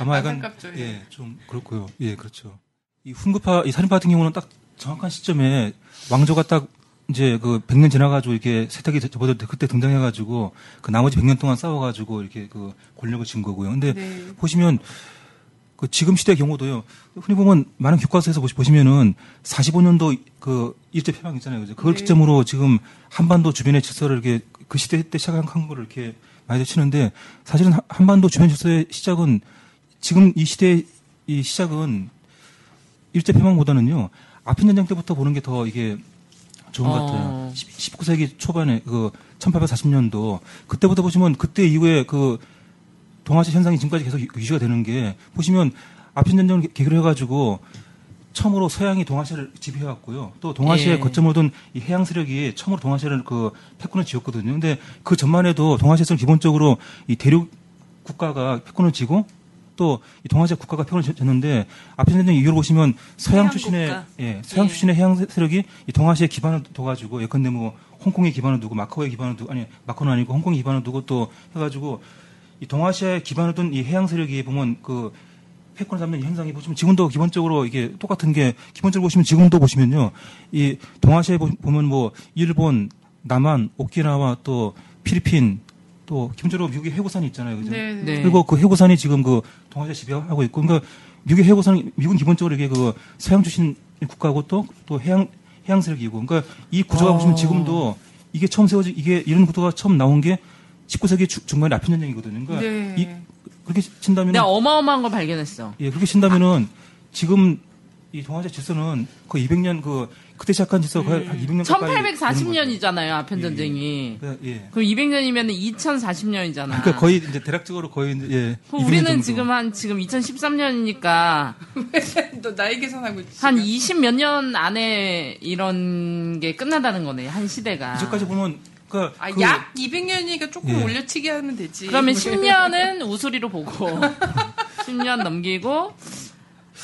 아마 약간 안타깝죠, 예. 예, 좀 그렇고요. 예, 그렇죠. 이 훈급파 이 살인파 같은 경우는 딱 정확한 시점에 왕조가 딱 이제 그 100년 지나가지고 이렇게 세탁이 접어들 때 그때 등장해가지고 그 나머지 100년 동안 싸워가지고 이렇게 그 권력을 쥔 거고요. 근데 네. 보시면 그 지금 시대 경우도요. 흔히 보면 많은 교과서에서 보시- 보시면은 45년도 그 일제 패방 있잖아요. 그죠? 그걸 네. 기점으로 지금 한반도 주변의 질서를 이렇게 그 시대 때 시작한 거를 이렇게 많이 치는데 사실은 한- 한반도 주변 질서의 시작은 지금 이 시대의 이 시작은 일제 패망보다는요. 아픈 전쟁 때부터 보는 게 더 이게 좋은 것 어. 같아요. 19세기 초반에 그 1840년도 그때부터 보시면 그때 이후에 그 동아시아 현상이 지금까지 계속 유- 유지가 되는 게 보시면 아편 전쟁을 계- 계기로 해가지고 처음으로 서양이 동아시아를 지배해왔고요. 또 동아시아의 예. 거점으로 둔이 해양 세력이 처음으로 동아시아를 그 패권을 지었거든요. 근데 그 전만 해도 동아시아에서는 기본적으로 이 대륙 국가가 패권을 지고 또이 동아시아 국가가 지- 졌는데 아편 전쟁 이후로 보시면 서양 출신의 국가. 예, 서양 예. 출신의 해양 세- 세력이 이 동아시아에 기반을 둬가지고 예컨대 뭐 홍콩에 기반을 두고 마카오에 기반을 두고 아니 마카오는 아니고 홍콩에 기반을 두고 또 해가지고 이 동아시아에 기반을 둔 이 해양 세력이 보면 그 패권을 잡는 이 현상이 보시면 지금도 기본적으로 이게 똑같은 게 기본적으로 보시면 지금도 보시면요 이 동아시아에 보- 보면 뭐 일본, 남한, 오키나와 또 필리핀 또 기본적으로 미국의 해고산이 있잖아요, 그죠? 네, 네. 네. 그리고 그 해고산이 지금 그 동아시아 지배하고 있고, 그러니까 미국의 해고산, 미국은 기본적으로 이게 그 서양 출신 국가고 또, 또 해양, 해양 세력이고, 그러니까 이 구조가 어. 보시면 지금도 이게 처음 세워지, 이게 이런 구도가 처음 나온 게 19세기 주- 중반에 아편 전쟁이거든요. 그러니까 네. 이, 그렇게 친다면 내가 어마어마한 걸 발견했어. 예, 그렇게 친다면은 지금 이 동아시아 질서는 거의 200년 그 그때 시작한 질서 거의 한 200년 가까이 되는 거죠. 1840년이잖아요, 아편 예, 전쟁이. 그, 예. 그럼 200년이면 2040년이잖아. 그러니까 거의 이제 대략적으로 거의 이제 예. 200년 우리는 정도. 지금 한 지금 2013년이니까 너 나이 계산하고 있지. 한 지금. 20 몇 년 안에 이런 게 끝나다는 거네, 한 시대가. 이제까지 보면 그러니까 아, 그- 약 200년이니까 조금 예. 올려치기 하면 되지. 그러면 10년은 우수리로 보고 10년 넘기고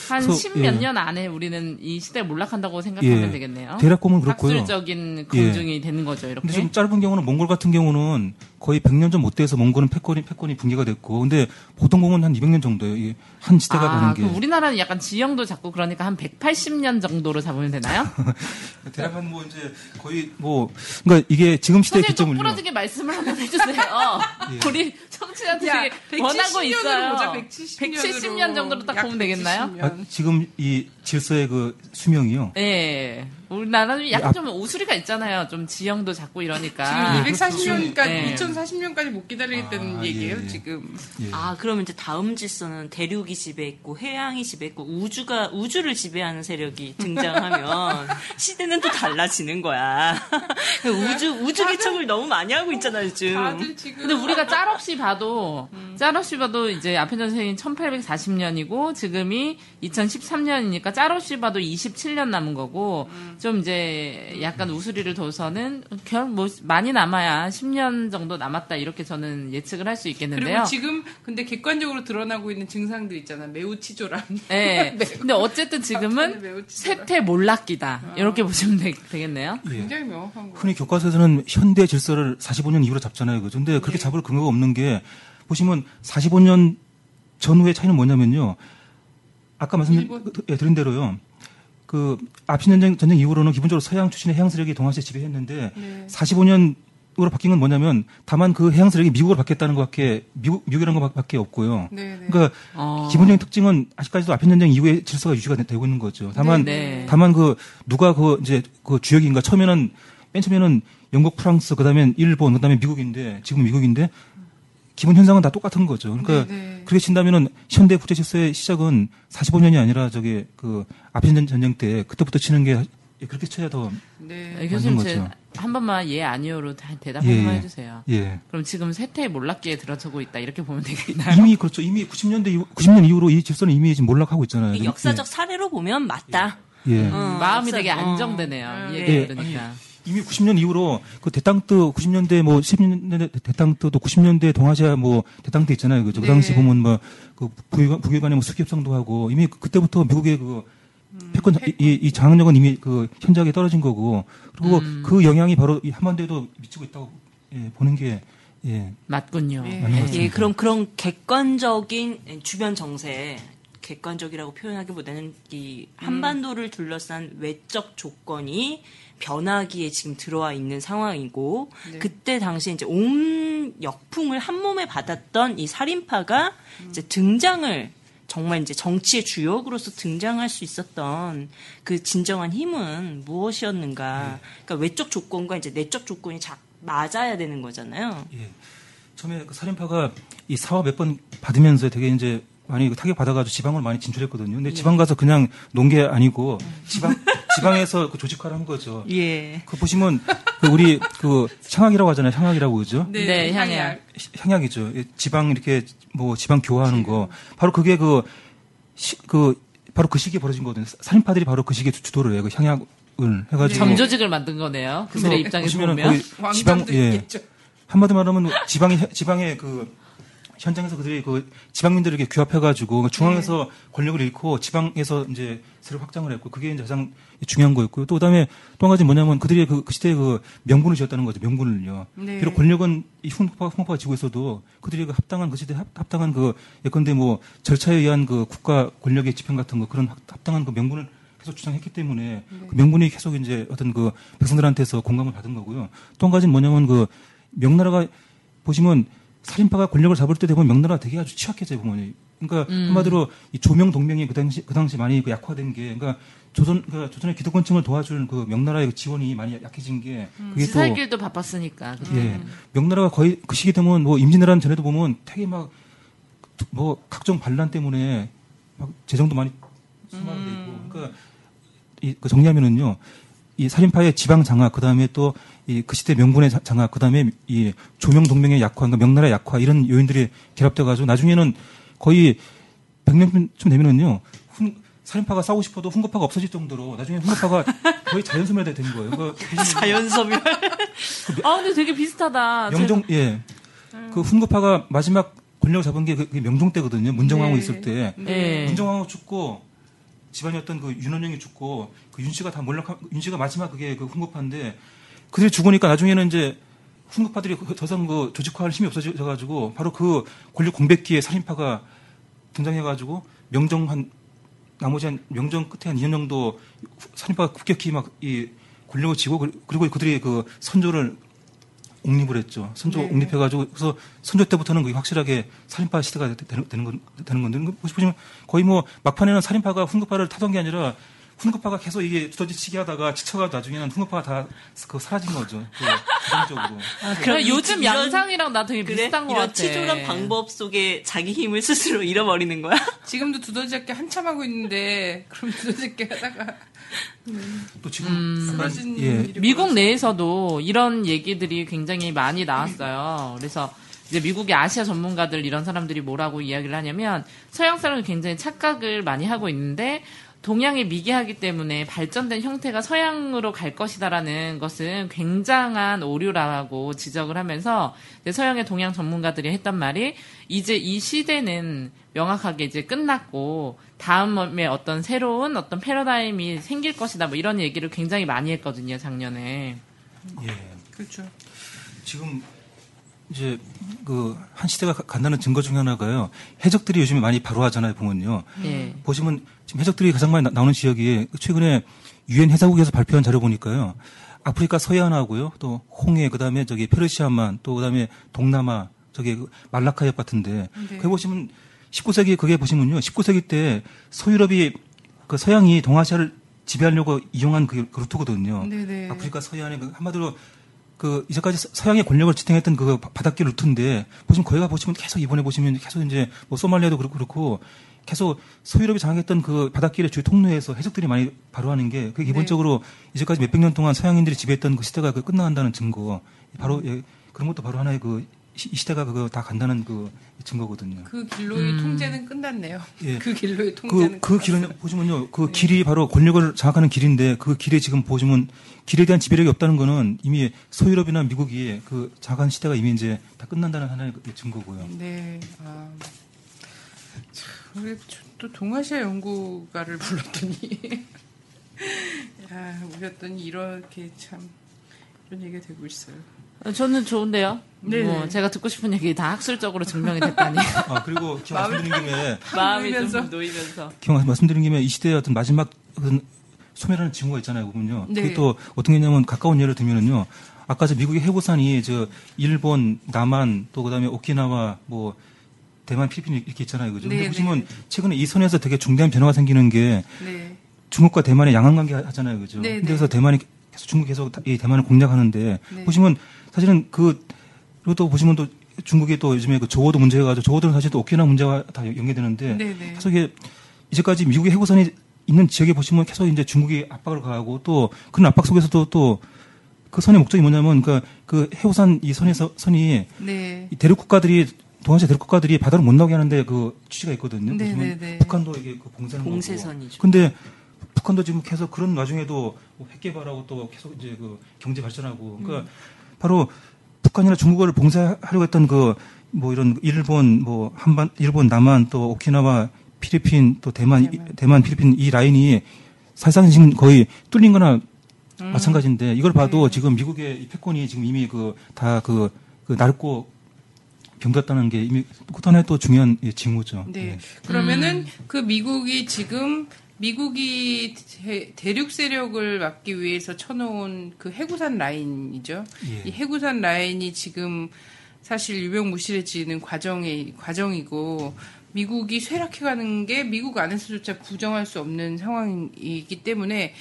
한 그래서, 10몇 예. 년 안에 우리는 이 시대에 몰락한다고 생각하면 예. 되겠네요. 대략 보면 그렇고요. 학술적인 검증이 되는 거죠, 이렇게. 근데 좀 짧은 경우는 몽골 같은 경우는 거의 100년 전못 돼서 몽골은 패권이 패권이 붕괴가 됐고 근데 보통 보면 한 200년 정도예요. 이게 한 시대가 아, 가는 게 우리나라는 약간 지형도 잡고 그러니까 한 180년 정도로 잡으면 되나요? 대략 한 뭐 이제 거의 뭐 그러니까 이게 지금 시대 좀 기점을요. 부러지게 말씀을 한번 해주세요. 예. 우리 청취자들이 야, 원하고 170년으로 있어요. 보자, 170 년으로. 170년 정도로 딱약 보면 되겠나요? 170년. 아, 지금 이 질서의 그 수명이요. 예. 우리나라는 약간 앞- 좀 오수리가 있잖아요. 좀 지형도 잡고 이러니까. 지금 240년까지, 네. 2040년까지 못 기다리겠다는 아, 얘기예요, 예, 예. 지금. 예. 아, 그러면 이제 다음 질서는 대륙이 지배했고 해양이 지배했고 우주가 우주를 지배하는 세력이 등장하면 시대는 또 달라지는 거야. 우주 우주 개척을 너무 많이 하고 있잖아 요즘. 다들 지금. 근데 우리가 짤 없이 봐도, 음. 짤 없이 봐도 이제 앞에 전생이 1840년이고, 지금이 2013년이니까 짤 없이 봐도 27년 남은 거고, 음. 좀 이제 약간 우수리를 둬서는, 결, 뭐, 많이 남아야 10년 정도 남았다, 이렇게 저는 예측을 할 수 있겠는데요. 그리고 지금 근데 객관적으로 드러나고 있는 증상들 있잖아. 매우 치졸한. 예. 매우- 근데 어쨌든 지금은. 세태 몰락기다. 이렇게 보시면 되, 겠네요 예. 굉장히 명확한 거. 흔히 교과서에서는 현대 질서를 45년 이후로 잡잖아요. 그죠? 근데 그렇게 네. 잡을 근거가 없는 게 보시면 45년 전후의 차이는 뭐냐면요. 아까. 말씀드린 대로요. 그 아핀 전쟁 전쟁 이후로는 기본적으로 서양 출신의 해양 세력이 동아시아 지배했는데 네. 45년으로 바뀐 건 뭐냐면 다만 그 해양 세력이 미국으로 바뀌었다는 것밖에 미국 미국이라는 것밖에 없고요. 네, 네. 그러니까 어. 기본적인 특징은 아직까지도 아편 전쟁 이후에 질서가 유지가 되- 되고 있는 거죠. 다만 네, 네. 다만 그 누가 그 이제 그 주역인가 처음에는 맨 처음에는 영국, 프랑스, 그다음에 일본, 그다음에 미국인데 지금 미국인데 기본 현상은 다 똑같은 거죠. 그러니까 네, 네. 그렇게 친다면은 현대 국제 질서의 시작은 45년이 아니라 저게 그 아편 전- 전쟁 때 그때부터 치는 게 그렇게 쳐야 더 네. 예, 교수님, 거죠. 한 번만 예, 아니요로 다 대답 예, 한번 예. 해주세요. 예. 그럼 지금 세태 몰락기에 들어서고 있다. 이렇게 보면 되겠나요? 이미 그렇죠. 이미 90년대 이후, 90년 이후로 이 질서는 이미 지금 몰락하고 있잖아요. 이 역사적 사례로 보면 맞다. 예. 어, 마음이 앞서- 되게 어. 안정되네요. 이 네. 얘기 예, 들으니까. 이미 90년 이후로 그 대땅뜨 90년대 뭐 10년대 대땅뜨도 90년대 동아시아 뭐 대땅뜨 있잖아요. 그죠? 그 네. 당시 보면 뭐그 북일, 북일 간에 뭐 수기협상도 하고 이미 그- 그때부터 미국의 그 패권 이, 이, 이 장악력은 이미 그 현저하게 떨어진 거고 그리고 그 영향이 바로 이 한반도에도 미치고 있다고 예, 보는 게 예. 맞군요. 예. 것 예, 같습니다. 그럼 그런 객관적인 주변 정세, 객관적이라고 표현하기보다는 이 한반도를 둘러싼 외적 조건이 변하기에 지금 들어와 있는 상황이고 네. 그때 당시 이제 온 역풍을 한 몸에 받았던 이 살인파가 이제 등장을 정말 이제 정치의 주역으로서 등장할 수 있었던 그 진정한 힘은 무엇이었는가? 그러니까 외적 조건과 이제 내적 조건이 자, 맞아야 되는 거잖아요. 예. 처음에 그 살인파가 이 사화 몇 번 받으면서 되게 이제 많이 그 타격 받아가지고 지방을 많이 진출했거든요. 근데 지방 가서 그냥 논 게 아니고 지방 지방에서 그 조직화를 한 거죠. 예. 그 보시면 그 우리 그 향악이라고 하잖아요. 향악이라고 그죠? 네, 향약. 향약이죠. 예, 지방 이렇게 뭐 지방 교화하는 거 바로 그게 그그 바로 그 시기에 벌어진 거거든요. 살인파들이 바로 그 시기에 주- 주도를 해요. 그 향약을 해가지고 점조직을 만든 거네요. 그들의 입장에서 보면. 지방 예 있겠죠. 한마디로 말하면 지방의 지방의 그 현장에서 그들이 그 지방민들을 이렇게 규합해가지고 중앙에서 권력을 잃고 지방에서 이제 세력 확장을 했고 그게 이제 가장 중요한 거였고요. 또 그다음에 또 한 가지 뭐냐면 그들이 그, 그 시대에 그 명분을 지었다는 거죠. 명분을요. 네. 비록 권력은 이 훈파가 훈파가 지고 있어도 그들이 그 합당한 그 시대 합, 합당한 그 예컨대 뭐 절차에 의한 그 국가 권력의 집행 같은 거 그런 합- 합당한 그 명분을 계속 주장했기 때문에 그 명분이 계속 이제 어떤 그 백성들한테서 공감을 받은 거고요. 또 한 가지는 뭐냐면 그 명나라가 보시면 살인파가 권력을 잡을 때 되면 명나라가 되게 아주 취약해져요 보면. 그러니까 한마디로 이 조명 동맹이 그 당시 그 당시 많이 그 약화된 게 그러니까 조선 그 조선의 기득권층을 도와주는 그 명나라의 그 지원이 많이 약해진 게 그게 또 지살길도 바빴으니까. 그때. 예. 명나라가 거의 그 시기 되면 뭐 임진왜란 전에도 보면 되게 막 뭐 각종 반란 때문에 막 재정도 많이 소모하게 되고 그러니까 이, 그 정리하면은요. 이 살인파의 지방 장악, 그 다음에 또 이 그 시대 명분의 자- 장악, 그 다음에 이 조명 동맹의 약화, 그러니까 명나라 약화 이런 요인들이 결합돼가지고 나중에는 거의 100년쯤 되면은요. 훈, 살인파가 싸우고 싶어도 훈거파가 없어질 정도로 나중에 훈거파가 거의 자연소멸이 된 거예요. 그러니까 자연섬유. 아, 근데 되게 비슷하다. 명종 예. 그 훈구파가 마지막 권력을 잡은 게 그, 게 명종 때거든요. 문정왕후 네. 있을 때. 네. 문정왕후 죽고 집안이었던 그 윤원영이 죽고 그 윤 씨가 다 몰락 윤 씨가 마지막 그게 그 훈구파인데 그들이 죽으니까 나중에는 이제 훈구파들이 그- 더 이상 그 조직화할 힘이 없어져 가지고 바로 그 권력 공백기에 살인파가 등장해 가지고 명정 한 나머지 한 명정 끝에 한 2년 정도 살인파가 급격히 막 이 권력을 쥐고 그- 그리고 그들이 그 선조를 옹립을 했죠. 선조 네. 옹립해가지고 그래서 선조 때부터는 그게 확실하게 살인파 시대가 되- 되는, 되는, 건, 되는 건데 보시면 거의 뭐 막판에는 살인파가 훈급파를 타던 게 아니라 훈급파가 계속 이게 두더지치기 하다가 지쳐가 나중에는 훈급파가 다 그 사라진 거죠. 그 자동적으로. 그럼 이- 요즘 이런- 양상이랑 나 되게 그래? 비슷한 것 이런 같아. 치졸한 방법 속에 자기 힘을 스스로 잃어버리는 거야? 지금도 두더지 잡기 한참 하고 있는데 그럼 두더지 잡기 하다가 또 지금 음. 약간, 쓰러진 예, 미국. 내에서도 이런 얘기들이 굉장히 많이 나왔어요. 그래서 이제 미국의 아시아 전문가들 이런 사람들이 뭐라고 이야기를 하냐면 서양 사람은 굉장히 착각을 많이 하고 있는데 동양이 미개하기 때문에 발전된 형태가 서양으로 갈 것이다라는 것은 굉장한 오류라고 지적을 하면서 서양의 동양 전문가들이 했단 말이 이제 이 시대는 명확하게 이제 끝났고 다음에 어떤 새로운 어떤 패러다임이 생길 것이다 뭐 이런 얘기를 굉장히 많이 했거든요 작년에. 예. 그렇죠. 지금 이제 그 한 시대가 가- 간다는 증거 중에 하나가요. 해적들이 요즘에 많이 발호하잖아요, 보면요. 예. 보시면 지금 해적들이 가장 많이 나- 나오는 지역이 최근에 유엔 해사국에서 발표한 자료 보니까요. 아프리카 서해안하고요. 또 홍해 그다음에 저기 페르시아만 또 그다음에 동남아 저기 그 말라카 협 같은데 네. 거기 보시면 19세기 그게 보시면요. 19세기 때 소유럽이 그 서양이 동아시아를 지배하려고 이용한 그, 그 루트거든요. 네네. 아프리카 서해안에 그 한마디로 그 이제까지 서- 서양의 권력을 지탱했던 그 바- 바닷길 루트인데 보시면 거기가 보시면 계속 이번에 보시면 계속 이제 뭐 소말리아도 그렇고 그렇고 계속 소유럽이 장악했던 그 바닷길의 주요 통로에서 해적들이 많이 발호하는 게 그게 기본적으로 이제까지 몇백 년 동안 서양인들이 지배했던 그 시대가 그 끝나간다는 증거. 바로 예, 그런 것도 바로 하나의 그 시- 이 시대가 그거 다 간다는 그 증거거든요. 그 길로의 통제는 끝났네요. 예. 그 길로의 그, 통제는 그 길은 보시면요. 그 길이 바로 권력을 장악하는 길인데 그 길에 지금 보시면 길에 대한 지배력이 없다는 거는 이미 소유럽이나 미국이 그 장악한 시대가 이미 이제 다 끝난다는 하나의 그 증거고요. 네. 아. 참, 우리 또 동아시아 연구가를 불렀더니 야, 오셨더니 이렇게 참 이런 얘기가 되고 있어요. 어, 저는 좋은데요. 네. 뭐 제가 듣고 싶은 얘기 다 학술적으로 증명이 됐다니 아, 그리고 기왕 말씀드린 김에 마음이. 좀 놓이면서. 기왕 말씀드린 김에 이 시대의 어떤 마지막 소멸하는 징후가 있잖아요. 보면요. 네. 그게 또 어떤 게냐면 가까운 예를 들면은요. 아까 저 미국의 해고산이 저 일본, 남한 또 그다음에 오키나와 뭐 대만, 필리핀 이렇게 있잖아요. 그죠? 네, 근데 보시면 네. 최근에 이 선에서 되게 중대한 변화가 생기는 게 네. 중국과 대만의 양안 관계 하잖아요. 그죠? 네, 근데 네. 그래서 대만이 계속 중국이 계속 이 대만을 공략하는데 네. 보시면 사실은 그 그리고 또 보시면 또 중국이 또 요즘에 그 조어도 문제가 가지고 조어도는 사실 또 오키나와 문제가 다 연계되는데 네, 네. 계속 이게 이제까지 미국의 해고선이 있는 지역에 보시면 계속 이제 중국이 압박을 가하고 또 그런 압박 속에서도 또 그 선의 목적이 뭐냐면 그러니까 그 해고산 이 선에서 선이 네. 이 대륙 국가들이 동아시아 대륙 국가들이 바다로 못 나오게 하는데 그 취지가 있거든요. 네, 네, 네. 북한도 이게 그 봉쇄는. 봉쇄선이죠. 근데 북한도 지금 계속 그런 와중에도 뭐 핵개발하고 또 계속 이제 그 경제 발전하고 그러니까 음. 바로 북한이나 중국을 봉쇄하려고 했던 그 뭐 이런 일본 뭐 한반 일본 남한 또 오키나와 필리핀 또 대만 이- 대만 필리핀 이 라인이 사실상 지금 거의 뚫린 거나 음. 마찬가지인데 이걸 봐도 네. 지금 미국의 이 패권이 지금 이미 그 다그그 낡고 병들었다는 게 이미 또 하나의 또 중요한 예, 징후죠. 네. 예. 그러면은 그 미국이 지금 미국이 대, 대륙 세력을 막기 위해서 쳐놓은 그 해구산 라인이죠. 예. 이 해구산 라인이 지금 사실 유명무실해지는 과정의 과정이고 미국이 쇠락해가는 게 미국 안에서조차 부정할 수 없는 상황이기 때문에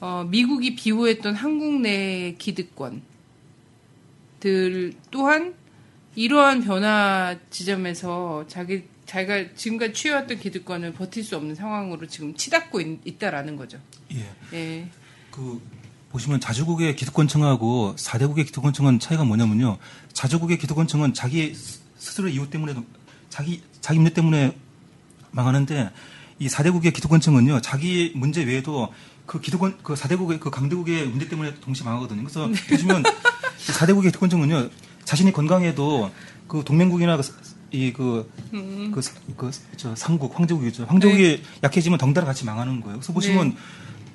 어, 미국이 비호했던 한국 내 기득권들 또한 이러한 변화 지점에서 자기 자기가 지금까지 취해왔던 기득권을 버틸 수 없는 상황으로 지금 치닫고 있, 다라는 거죠. 예. 예. 그 보시면 자주국의 기득권층하고 사대국의 기득권층은 차이가 뭐냐면요. 자주국의 기득권층은 자기 스- 스스로 이유 때문에 자기 자기 문제 때문에 망하는데 이 사대국의 기득권층은요. 자기 문제 외에도 그 기득권 그 사대국의 그 강대국의 문제 때문에 동시에 망하거든요. 그래서 보시면 이 사대국의 기득권층은요. 자신이 건강해도 그 동맹국이나 이그 그, 그, 저, 상국, 황제국이죠. 황제국이 약해지면 덩달아 같이 망하는 거예요. 그래서 보시면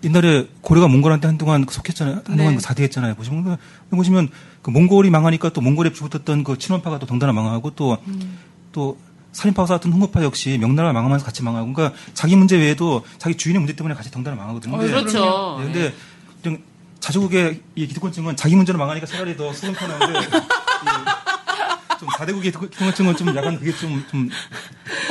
옛날에 고려가 몽골한테 한동안 속했잖아요. 한동안 네. 그 사대했잖아요. 보시면, 그- 보시면 그 몽골이 망하니까 또 몽골에 주붙었던 그 친원파가 또 덩달아 망하고 또, 또 살인파와 싸웠던 흥모파 역시 명나라가 망하면서 같이 망하고 그러니까 자기 문제 외에도 자기 주인의 문제 때문에 같이 덩달아 망하거든요. 근데 그렇죠. 네, 근데 좀 자주국의 이 기득권층은 자기 문제로 망하니까 차라리 더 속은 편한데 이 좀 사대국의 기득권층은 좀 약간 그게 좀, 좀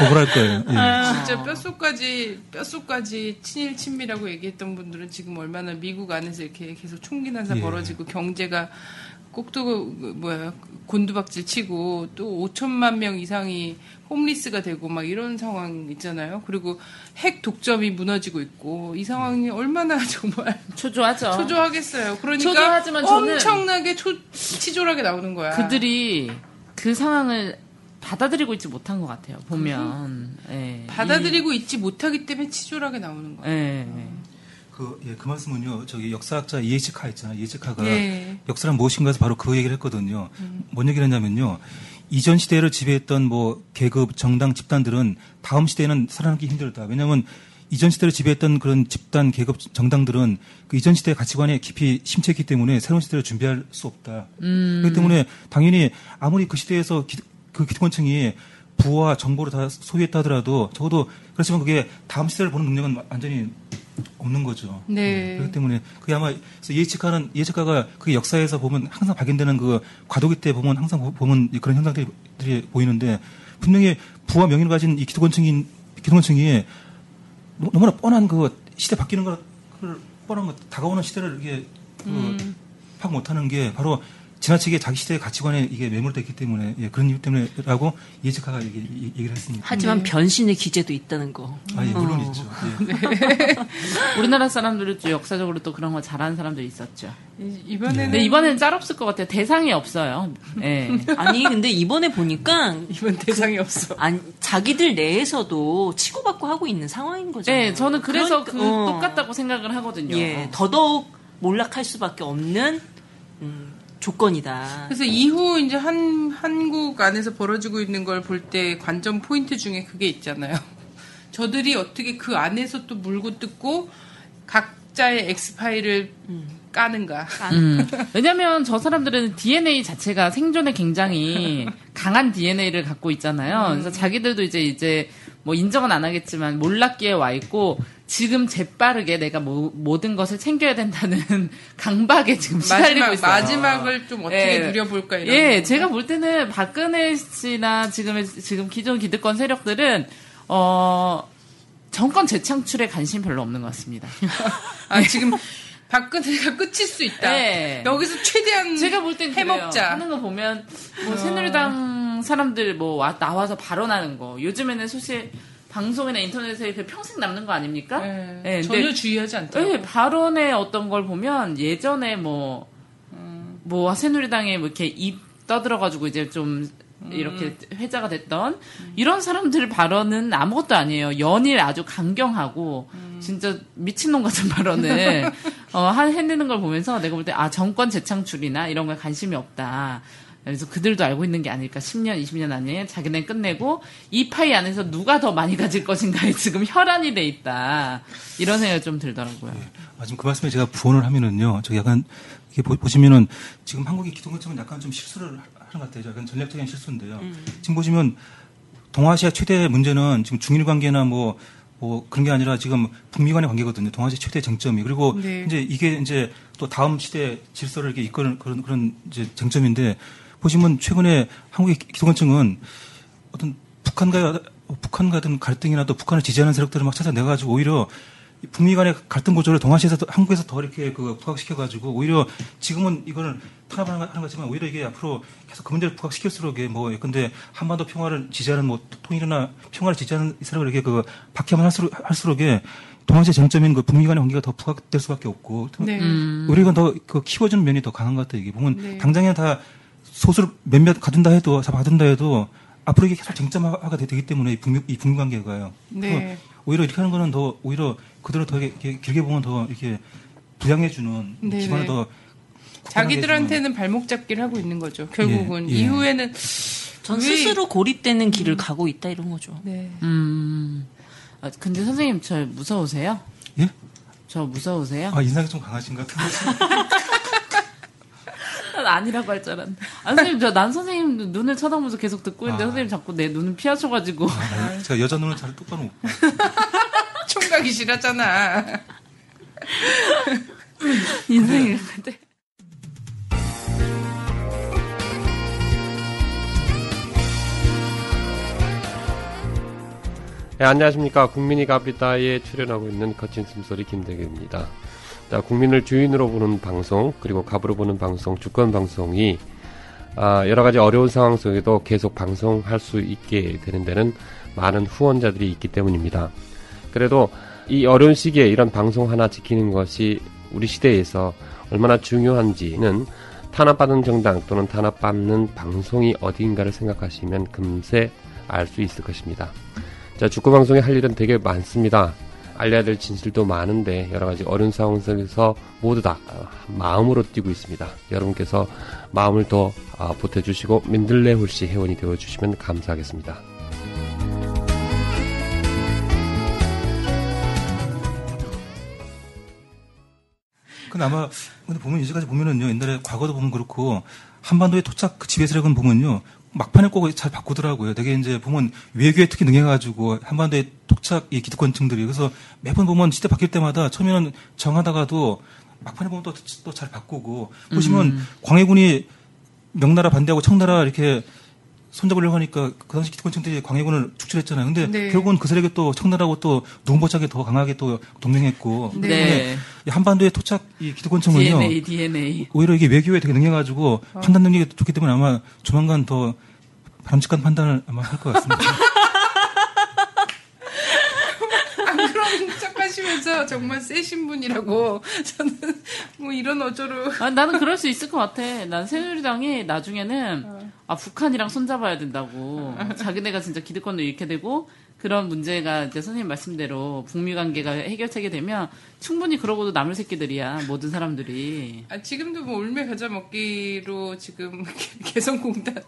억울할 거예요. 예. 아, 진짜 뼛속까지 뼛속까지 친일 친미라고 얘기했던 분들은 지금 얼마나 미국 안에서 이렇게 계속 총기 난사 예. 벌어지고 경제가 꼭또 그 뭐야 곤두박질 치고 또 5천만 명 이상이 홈리스가 되고 막 이런 상황 있잖아요. 그리고 핵 독점이 무너지고 있고 이 상황이 얼마나 정말 초조하죠. 초조하겠어요. 그러니까 초조하지만 엄청나게 초, 치졸하게 나오는 거야. 그들이 그 상황을 받아들이고 있지 못한 것 같아요. 보면 예. 받아들이고 있지 못하기 때문에 치졸하게 나오는 이- 거야. 예. 그, 예, 그 말씀은요, 저기 역사학자 이에치 카 있잖아요. 이에치 카가 예. 역사란 무엇인가 해서 바로 그 얘기를 했거든요. 뭔 얘기를 했냐면요. 이전 시대를 지배했던 뭐 계급, 정당, 집단들은 다음 시대에는 살아남기 힘들다. 왜냐하면 이전 시대를 지배했던 그런 집단, 계급, 정당들은 그 이전 시대의 가치관에 깊이 심취했기 때문에 새로운 시대를 준비할 수 없다. 그렇기 때문에 당연히 아무리 그 시대에서 기, 그 기득권층이 부와 정보를 다 소유했다 하더라도 적어도 그렇지만 그게 다음 시대를 보는 능력은 완전히 없는 거죠. 네. 그렇기 때문에 그게 아마 예측하는 예측가가 그게 역사에서 보면 항상 발견되는 그 과도기 때 보면 항상 보- 보면 그런 현상들이 들이 보이는데 분명히 부와 명예를 가진 이 기득권층인 기득권층이 너- 너무나 뻔한 그 시대 바뀌는 걸 뻔한 거 다가오는 시대를 이게 그 파악 못하는 게 바로 지나치게 자기 시대의 가치관에 이게 매몰됐기 때문에 예, 그런 이유 때문에라고 이해적화가 얘기, 얘기를 했습니다. 하지만 변신의 기제도 있다는 거. 아, 예, 물론 어. 있죠. 예. 우리나라 사람들은 또 역사적으로 또 그런 거 잘하는 사람들이 있었죠. 이- 이번에는 근데 이번에는 짤 없을 것 같아요. 대상이 없어요. 예. 아니 근데 이번에 보니까 이번 대상이 없어. 안, 자기들 내에서도 치고받고 하고 있는 상황인 거죠. 네, 저는 그래서 그러니까, 그 어. 똑같다고 생각을 하거든요. 예, 더더욱 몰락할 수밖에 없는 음, 조건이다. 그래서 이후 이제 한 한국 안에서 벌어지고 있는 걸 볼 때 관전 포인트 중에 그게 있잖아요. 저들이 어떻게 그 안에서 또 물고 뜯고 각자의 엑스 파일을 까는가. 음. 왜냐면 저 사람들은 DNA 자체가 생존에 굉장히 강한 DNA를 갖고 있잖아요. 그래서 자기들도 이제 이제 뭐 인정은 안 하겠지만 몰락기에 와 있고 지금 재빠르게 내가 모, 모든 것을 챙겨야 된다는 강박에 지금 시달리고 마지막 있어요. 마지막을 좀 어떻게 예. 누려볼까 이런. 예, 거. 제가 볼 때는 박근혜 씨나 지금의 지금 기존 기득권 세력들은 어 정권 재창출에 관심 별로 없는 것 같습니다. 아 지금 박근혜가 끝일 수 있다. 네. 여기서 최대한 제가 볼 땐 해먹자. 하는 거 보면 뭐 새누리당 사람들 뭐 와- 나와서 발언하는 거 요즘에는 사실 방송이나 인터넷에 이렇게 평생 남는 거 아닙니까? 예, 예, 근데- 전혀 주의하지 않더라고요. 네, 발언의 어떤 걸 보면 예전에 뭐, 뭐, 새누리당에 뭐 이렇게 입 떠들어가지고 이제 좀 이렇게 회자가 됐던 이런 사람들 발언은 아무것도 아니에요. 연일 아주 강경하고 진짜 미친놈 같은 발언을 어, 한, 해내는 걸 보면서 내가 볼 때 아, 정권 재창출이나 이런 거에 관심이 없다. 그래서 그들도 알고 있는 게 아닐까. 10년, 20년 안에 자기네 끝내고 이 파이 안에서 누가 더 많이 가질 것인가에 지금 혈안이 돼 있다. 이런 생각이 좀 들더라고요. 아, 지금 그 말씀에 제가 부언을 하면은요, 저 약간, 이게 보, 시면은 지금 한국의 기독교청은 약간 좀 실수를 하는 것 같아요. 약간 전략적인 실수인데요. 지금 보시면 동아시아 최대 문제는 지금 중일 관계나 뭐, 뭐 그런 게 아니라 지금 북미 간의 관계거든요. 동아시아 최대 쟁점이. 그리고 네. 이제 이게 이제 또 다음 시대 질서를 이렇게 이끄는 그런, 그런 이제 쟁점인데 보시면 최근에 한국의 기독교청은 어떤 북한과 북한과 같은 갈등이나 또 북한을 지지하는 세력들을 막 찾아내가지고 오히려 이 북미 간의 갈등 고조를 동아시아에서 더- 한국에서 더 이렇게 그 부각시켜가지고 오히려 지금은 이거는 탄압하는 거- 거지만 오히려 이게 앞으로 계속 그 문제를 부각시킬수록 이게 뭐 근데 한반도 평화를 지지하는 뭐 통일이나 평화를 지지하는 이 세력을 이렇게 그 박해만 할수록 할수록에 동아시아 쟁점인 그 북미 간의 관계가 더 부각될 수밖에 없고 네. 오히려 이건 더그 키워주는 면이 더 강한 것 같아요. 이게 보면 네. 당장에 다 소수를 몇몇 가둔다 해도 다 받은다 해도 앞으로 이게 계속 쟁점화가 되- 되기 때문에 이 북미, 이 북미 관계가요. 네. 오히려 이렇게 하는 거는 더 오히려 그대로 더 이렇게 길게 보면 더 이렇게 부양해주는 네, 기반을 네. 더 자기들한테는 발목 잡기를 하고 있는 거죠. 결국은 예, 예. 이후에는 전 왜- 스스로 고립되는 길을 가고 있다 이런 거죠. 네. 음. 아, 근데 선생님 저 무서우세요? 예? 저 무서우세요? 아 인상이 좀 강하신 것 같은데. 난 아니라고 할 줄 알았는데. 아, 선생님, 저 난 선생님 눈을 쳐다보면서 계속 듣고 있는데 아. 선생님 자꾸 내 눈을 피하셔가지고. 아, 제가 여자 눈을 잘 똑바로 못 봐. 총각이 싫었잖아. 인생이 근데. 네, 안녕하십니까. 국민이 갑리다에 출연하고 있는 거친 숨소리 김대규입니다. 자, 국민을 주인으로 보는 방송, 그리고 갑으로 보는 방송, 주권 방송이, 아, 여러 가지 어려운 상황 속에도 계속 방송할 수 있게 되는 데는 많은 후원자들이 있기 때문입니다. 그래도 이 어려운 시기에 이런 방송 하나 지키는 것이 우리 시대에서 얼마나 중요한지는 탄압받은 정당 또는 탄압받는 방송이 어디인가를 생각하시면 금세 알 수 있을 것입니다. 자, 축구 방송에 할 일은 되게 많습니다. 알려야 될 진실도 많은데 여러 가지 어려운 상황 속에서 모두 다 아, 마음으로 뛰고 있습니다. 여러분께서 마음을 더 아, 보태주시고 민들레 홀씨 회원이 되어주시면 감사하겠습니다. 근데 아마 근데 보면 이제까지 보면은요 옛날에 과거도 보면 그렇고 한반도에 도착 그 지배 세력은 보면요 막판에 꼭 잘 바꾸더라고요. 되게 이제 보면 외교에 특히 능해가지고 한반도에 도착 이 기득권층들이. 그래서 매번 보면 시대 바뀔 때마다 처음에는 정하다가도 막판에 보면 또 또 잘 바꾸고. 보시면 광해군이 명나라 반대하고 청나라 이렇게 손잡으려고 하니까 그 당시 기득권층들이 광해군을 축출했잖아요. 근데 네. 결국은 그 세력이 또 청나라하고 또 누군보짝에 더 강하게 또 동맹했고. 네. 한반도의 토착 이 기득권층은요. DNA, DNA. 오히려 이게 외교에 되게 능해가지고 어. 판단 능력이 좋기 때문에 아마 조만간 더 바람직한 판단을 아마 할 것 같습니다. 안 그런 척 하시면서 정말 세신 분이라고 저는 뭐 이런 어조로 아, 나는 그럴 수 있을 것 같아. 난 새누리당이 나중에는 아, 북한이랑 손잡아야 된다고. 자기네가 진짜 기득권도 잃게 되고 그런 문제가 이제 선생님 말씀대로 북미 관계가 해결되게 되면 충분히 그러고도 남을 새끼들이야 모든 사람들이. 아, 지금도 뭐 울며 겨자 먹기로 지금 개성공단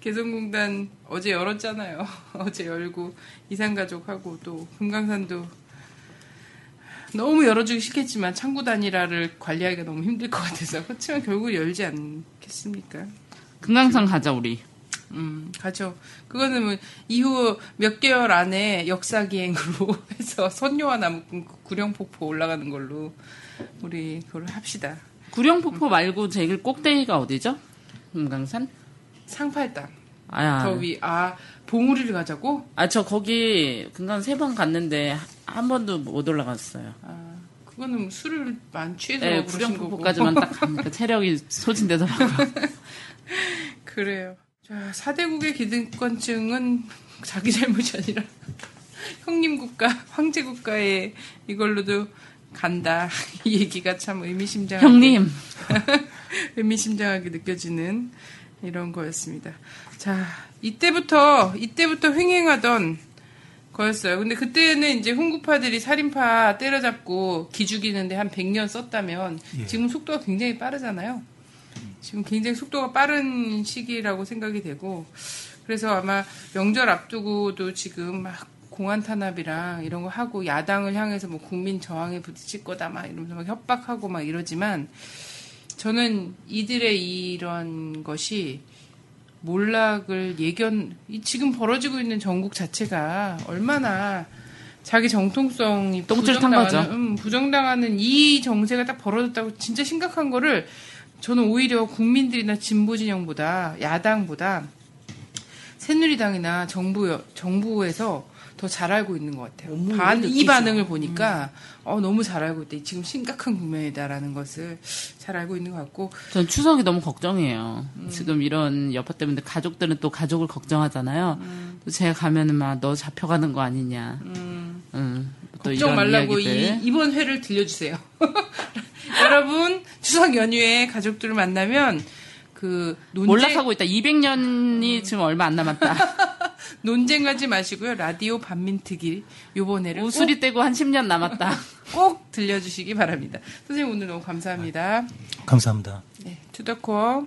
개성공단 어제 열었잖아요. 어제 열고 이산가족하고 또 금강산도 너무 열어주기 싫겠지만 창구 단일화를 관리하기가 너무 힘들 것 같아서 그렇지만 결국 열지 않겠습니까? 금강산 가자 우리. 음, 가죠. 그거는 뭐 이후 몇 개월 안에 역사 기행으로 해서 선녀와 나무꾼 구령폭포 올라가는 걸로 우리 그걸 합시다. 구령폭포 말고 제일 꼭대기가 어디죠? 금강산? 상팔당. 아야. 저 위, 아, 봉우리를 가자고? 아, 저 거기 금강 세 번 갔는데 한 번도 못 올라갔어요. 아, 그거는 뭐 술을 많이 취해서 네. 구령폭포까지만 딱 가니까 체력이 소진되더라고요. 그래요. 자, 4대국의 기득권층은 자기 잘못이 아니라 형님 국가, 황제 국가의 이걸로도 간다. 이 얘기가 참 의미심장하게. 형님. 의미심장하게 느껴지는 이런 거였습니다. 자, 이때부터, 이때부터 횡행하던 거였어요. 근데 그때는 이제 홍구파들이 살인파 때려잡고 기죽이는데 한 100년 썼다면 예. 지금 속도가 굉장히 빠르잖아요. 지금 굉장히 속도가 빠른 시기라고 생각이 되고 그래서 아마 명절 앞두고도 지금 막 공안 탄압이랑 이런 거 하고 야당을 향해서 뭐 국민 저항에 부딪힐 거다 막 이러면서 막 협박하고 막 이러지만 저는 이들의 이런 것이 몰락을 예견 이 지금 벌어지고 있는 전국 자체가 얼마나 자기 정통성이. 부정당하는, 음, 부정당하는 이 정세가 딱 벌어졌다고 진짜 심각한 거를 저는 오히려 국민들이나 진보 진영보다 야당보다 새누리당이나 정부 정부에서 더 잘 알고 있는 것 같아요. 반, 이. 반응을 보니까 어, 너무 잘 알고 있다. 지금 심각한 국면이다라는 것을 잘 알고 있는 것 같고 전 추석이 너무 걱정이에요. 지금 이런 여파 때문에 가족들은 또 가족을 걱정하잖아요. 또 제가 가면은 막 너 잡혀가는 거 아니냐. 음. 또 걱정 이런 말라고. 이, 이번 회를 들려주세요. 여러분 추석 연휴에 가족들을 만나면 그 논쟁 몰락하고 있다. 200년이 지금 얼마 안 남았다. 논쟁하지 마시고요. 라디오 반민특위 요번에를 우수리 떼고 한 10년 남았다. 꼭, 꼭 들려주시기 바랍니다. 선생님 오늘 너무 감사합니다. 감사합니다. 네, 투더코어.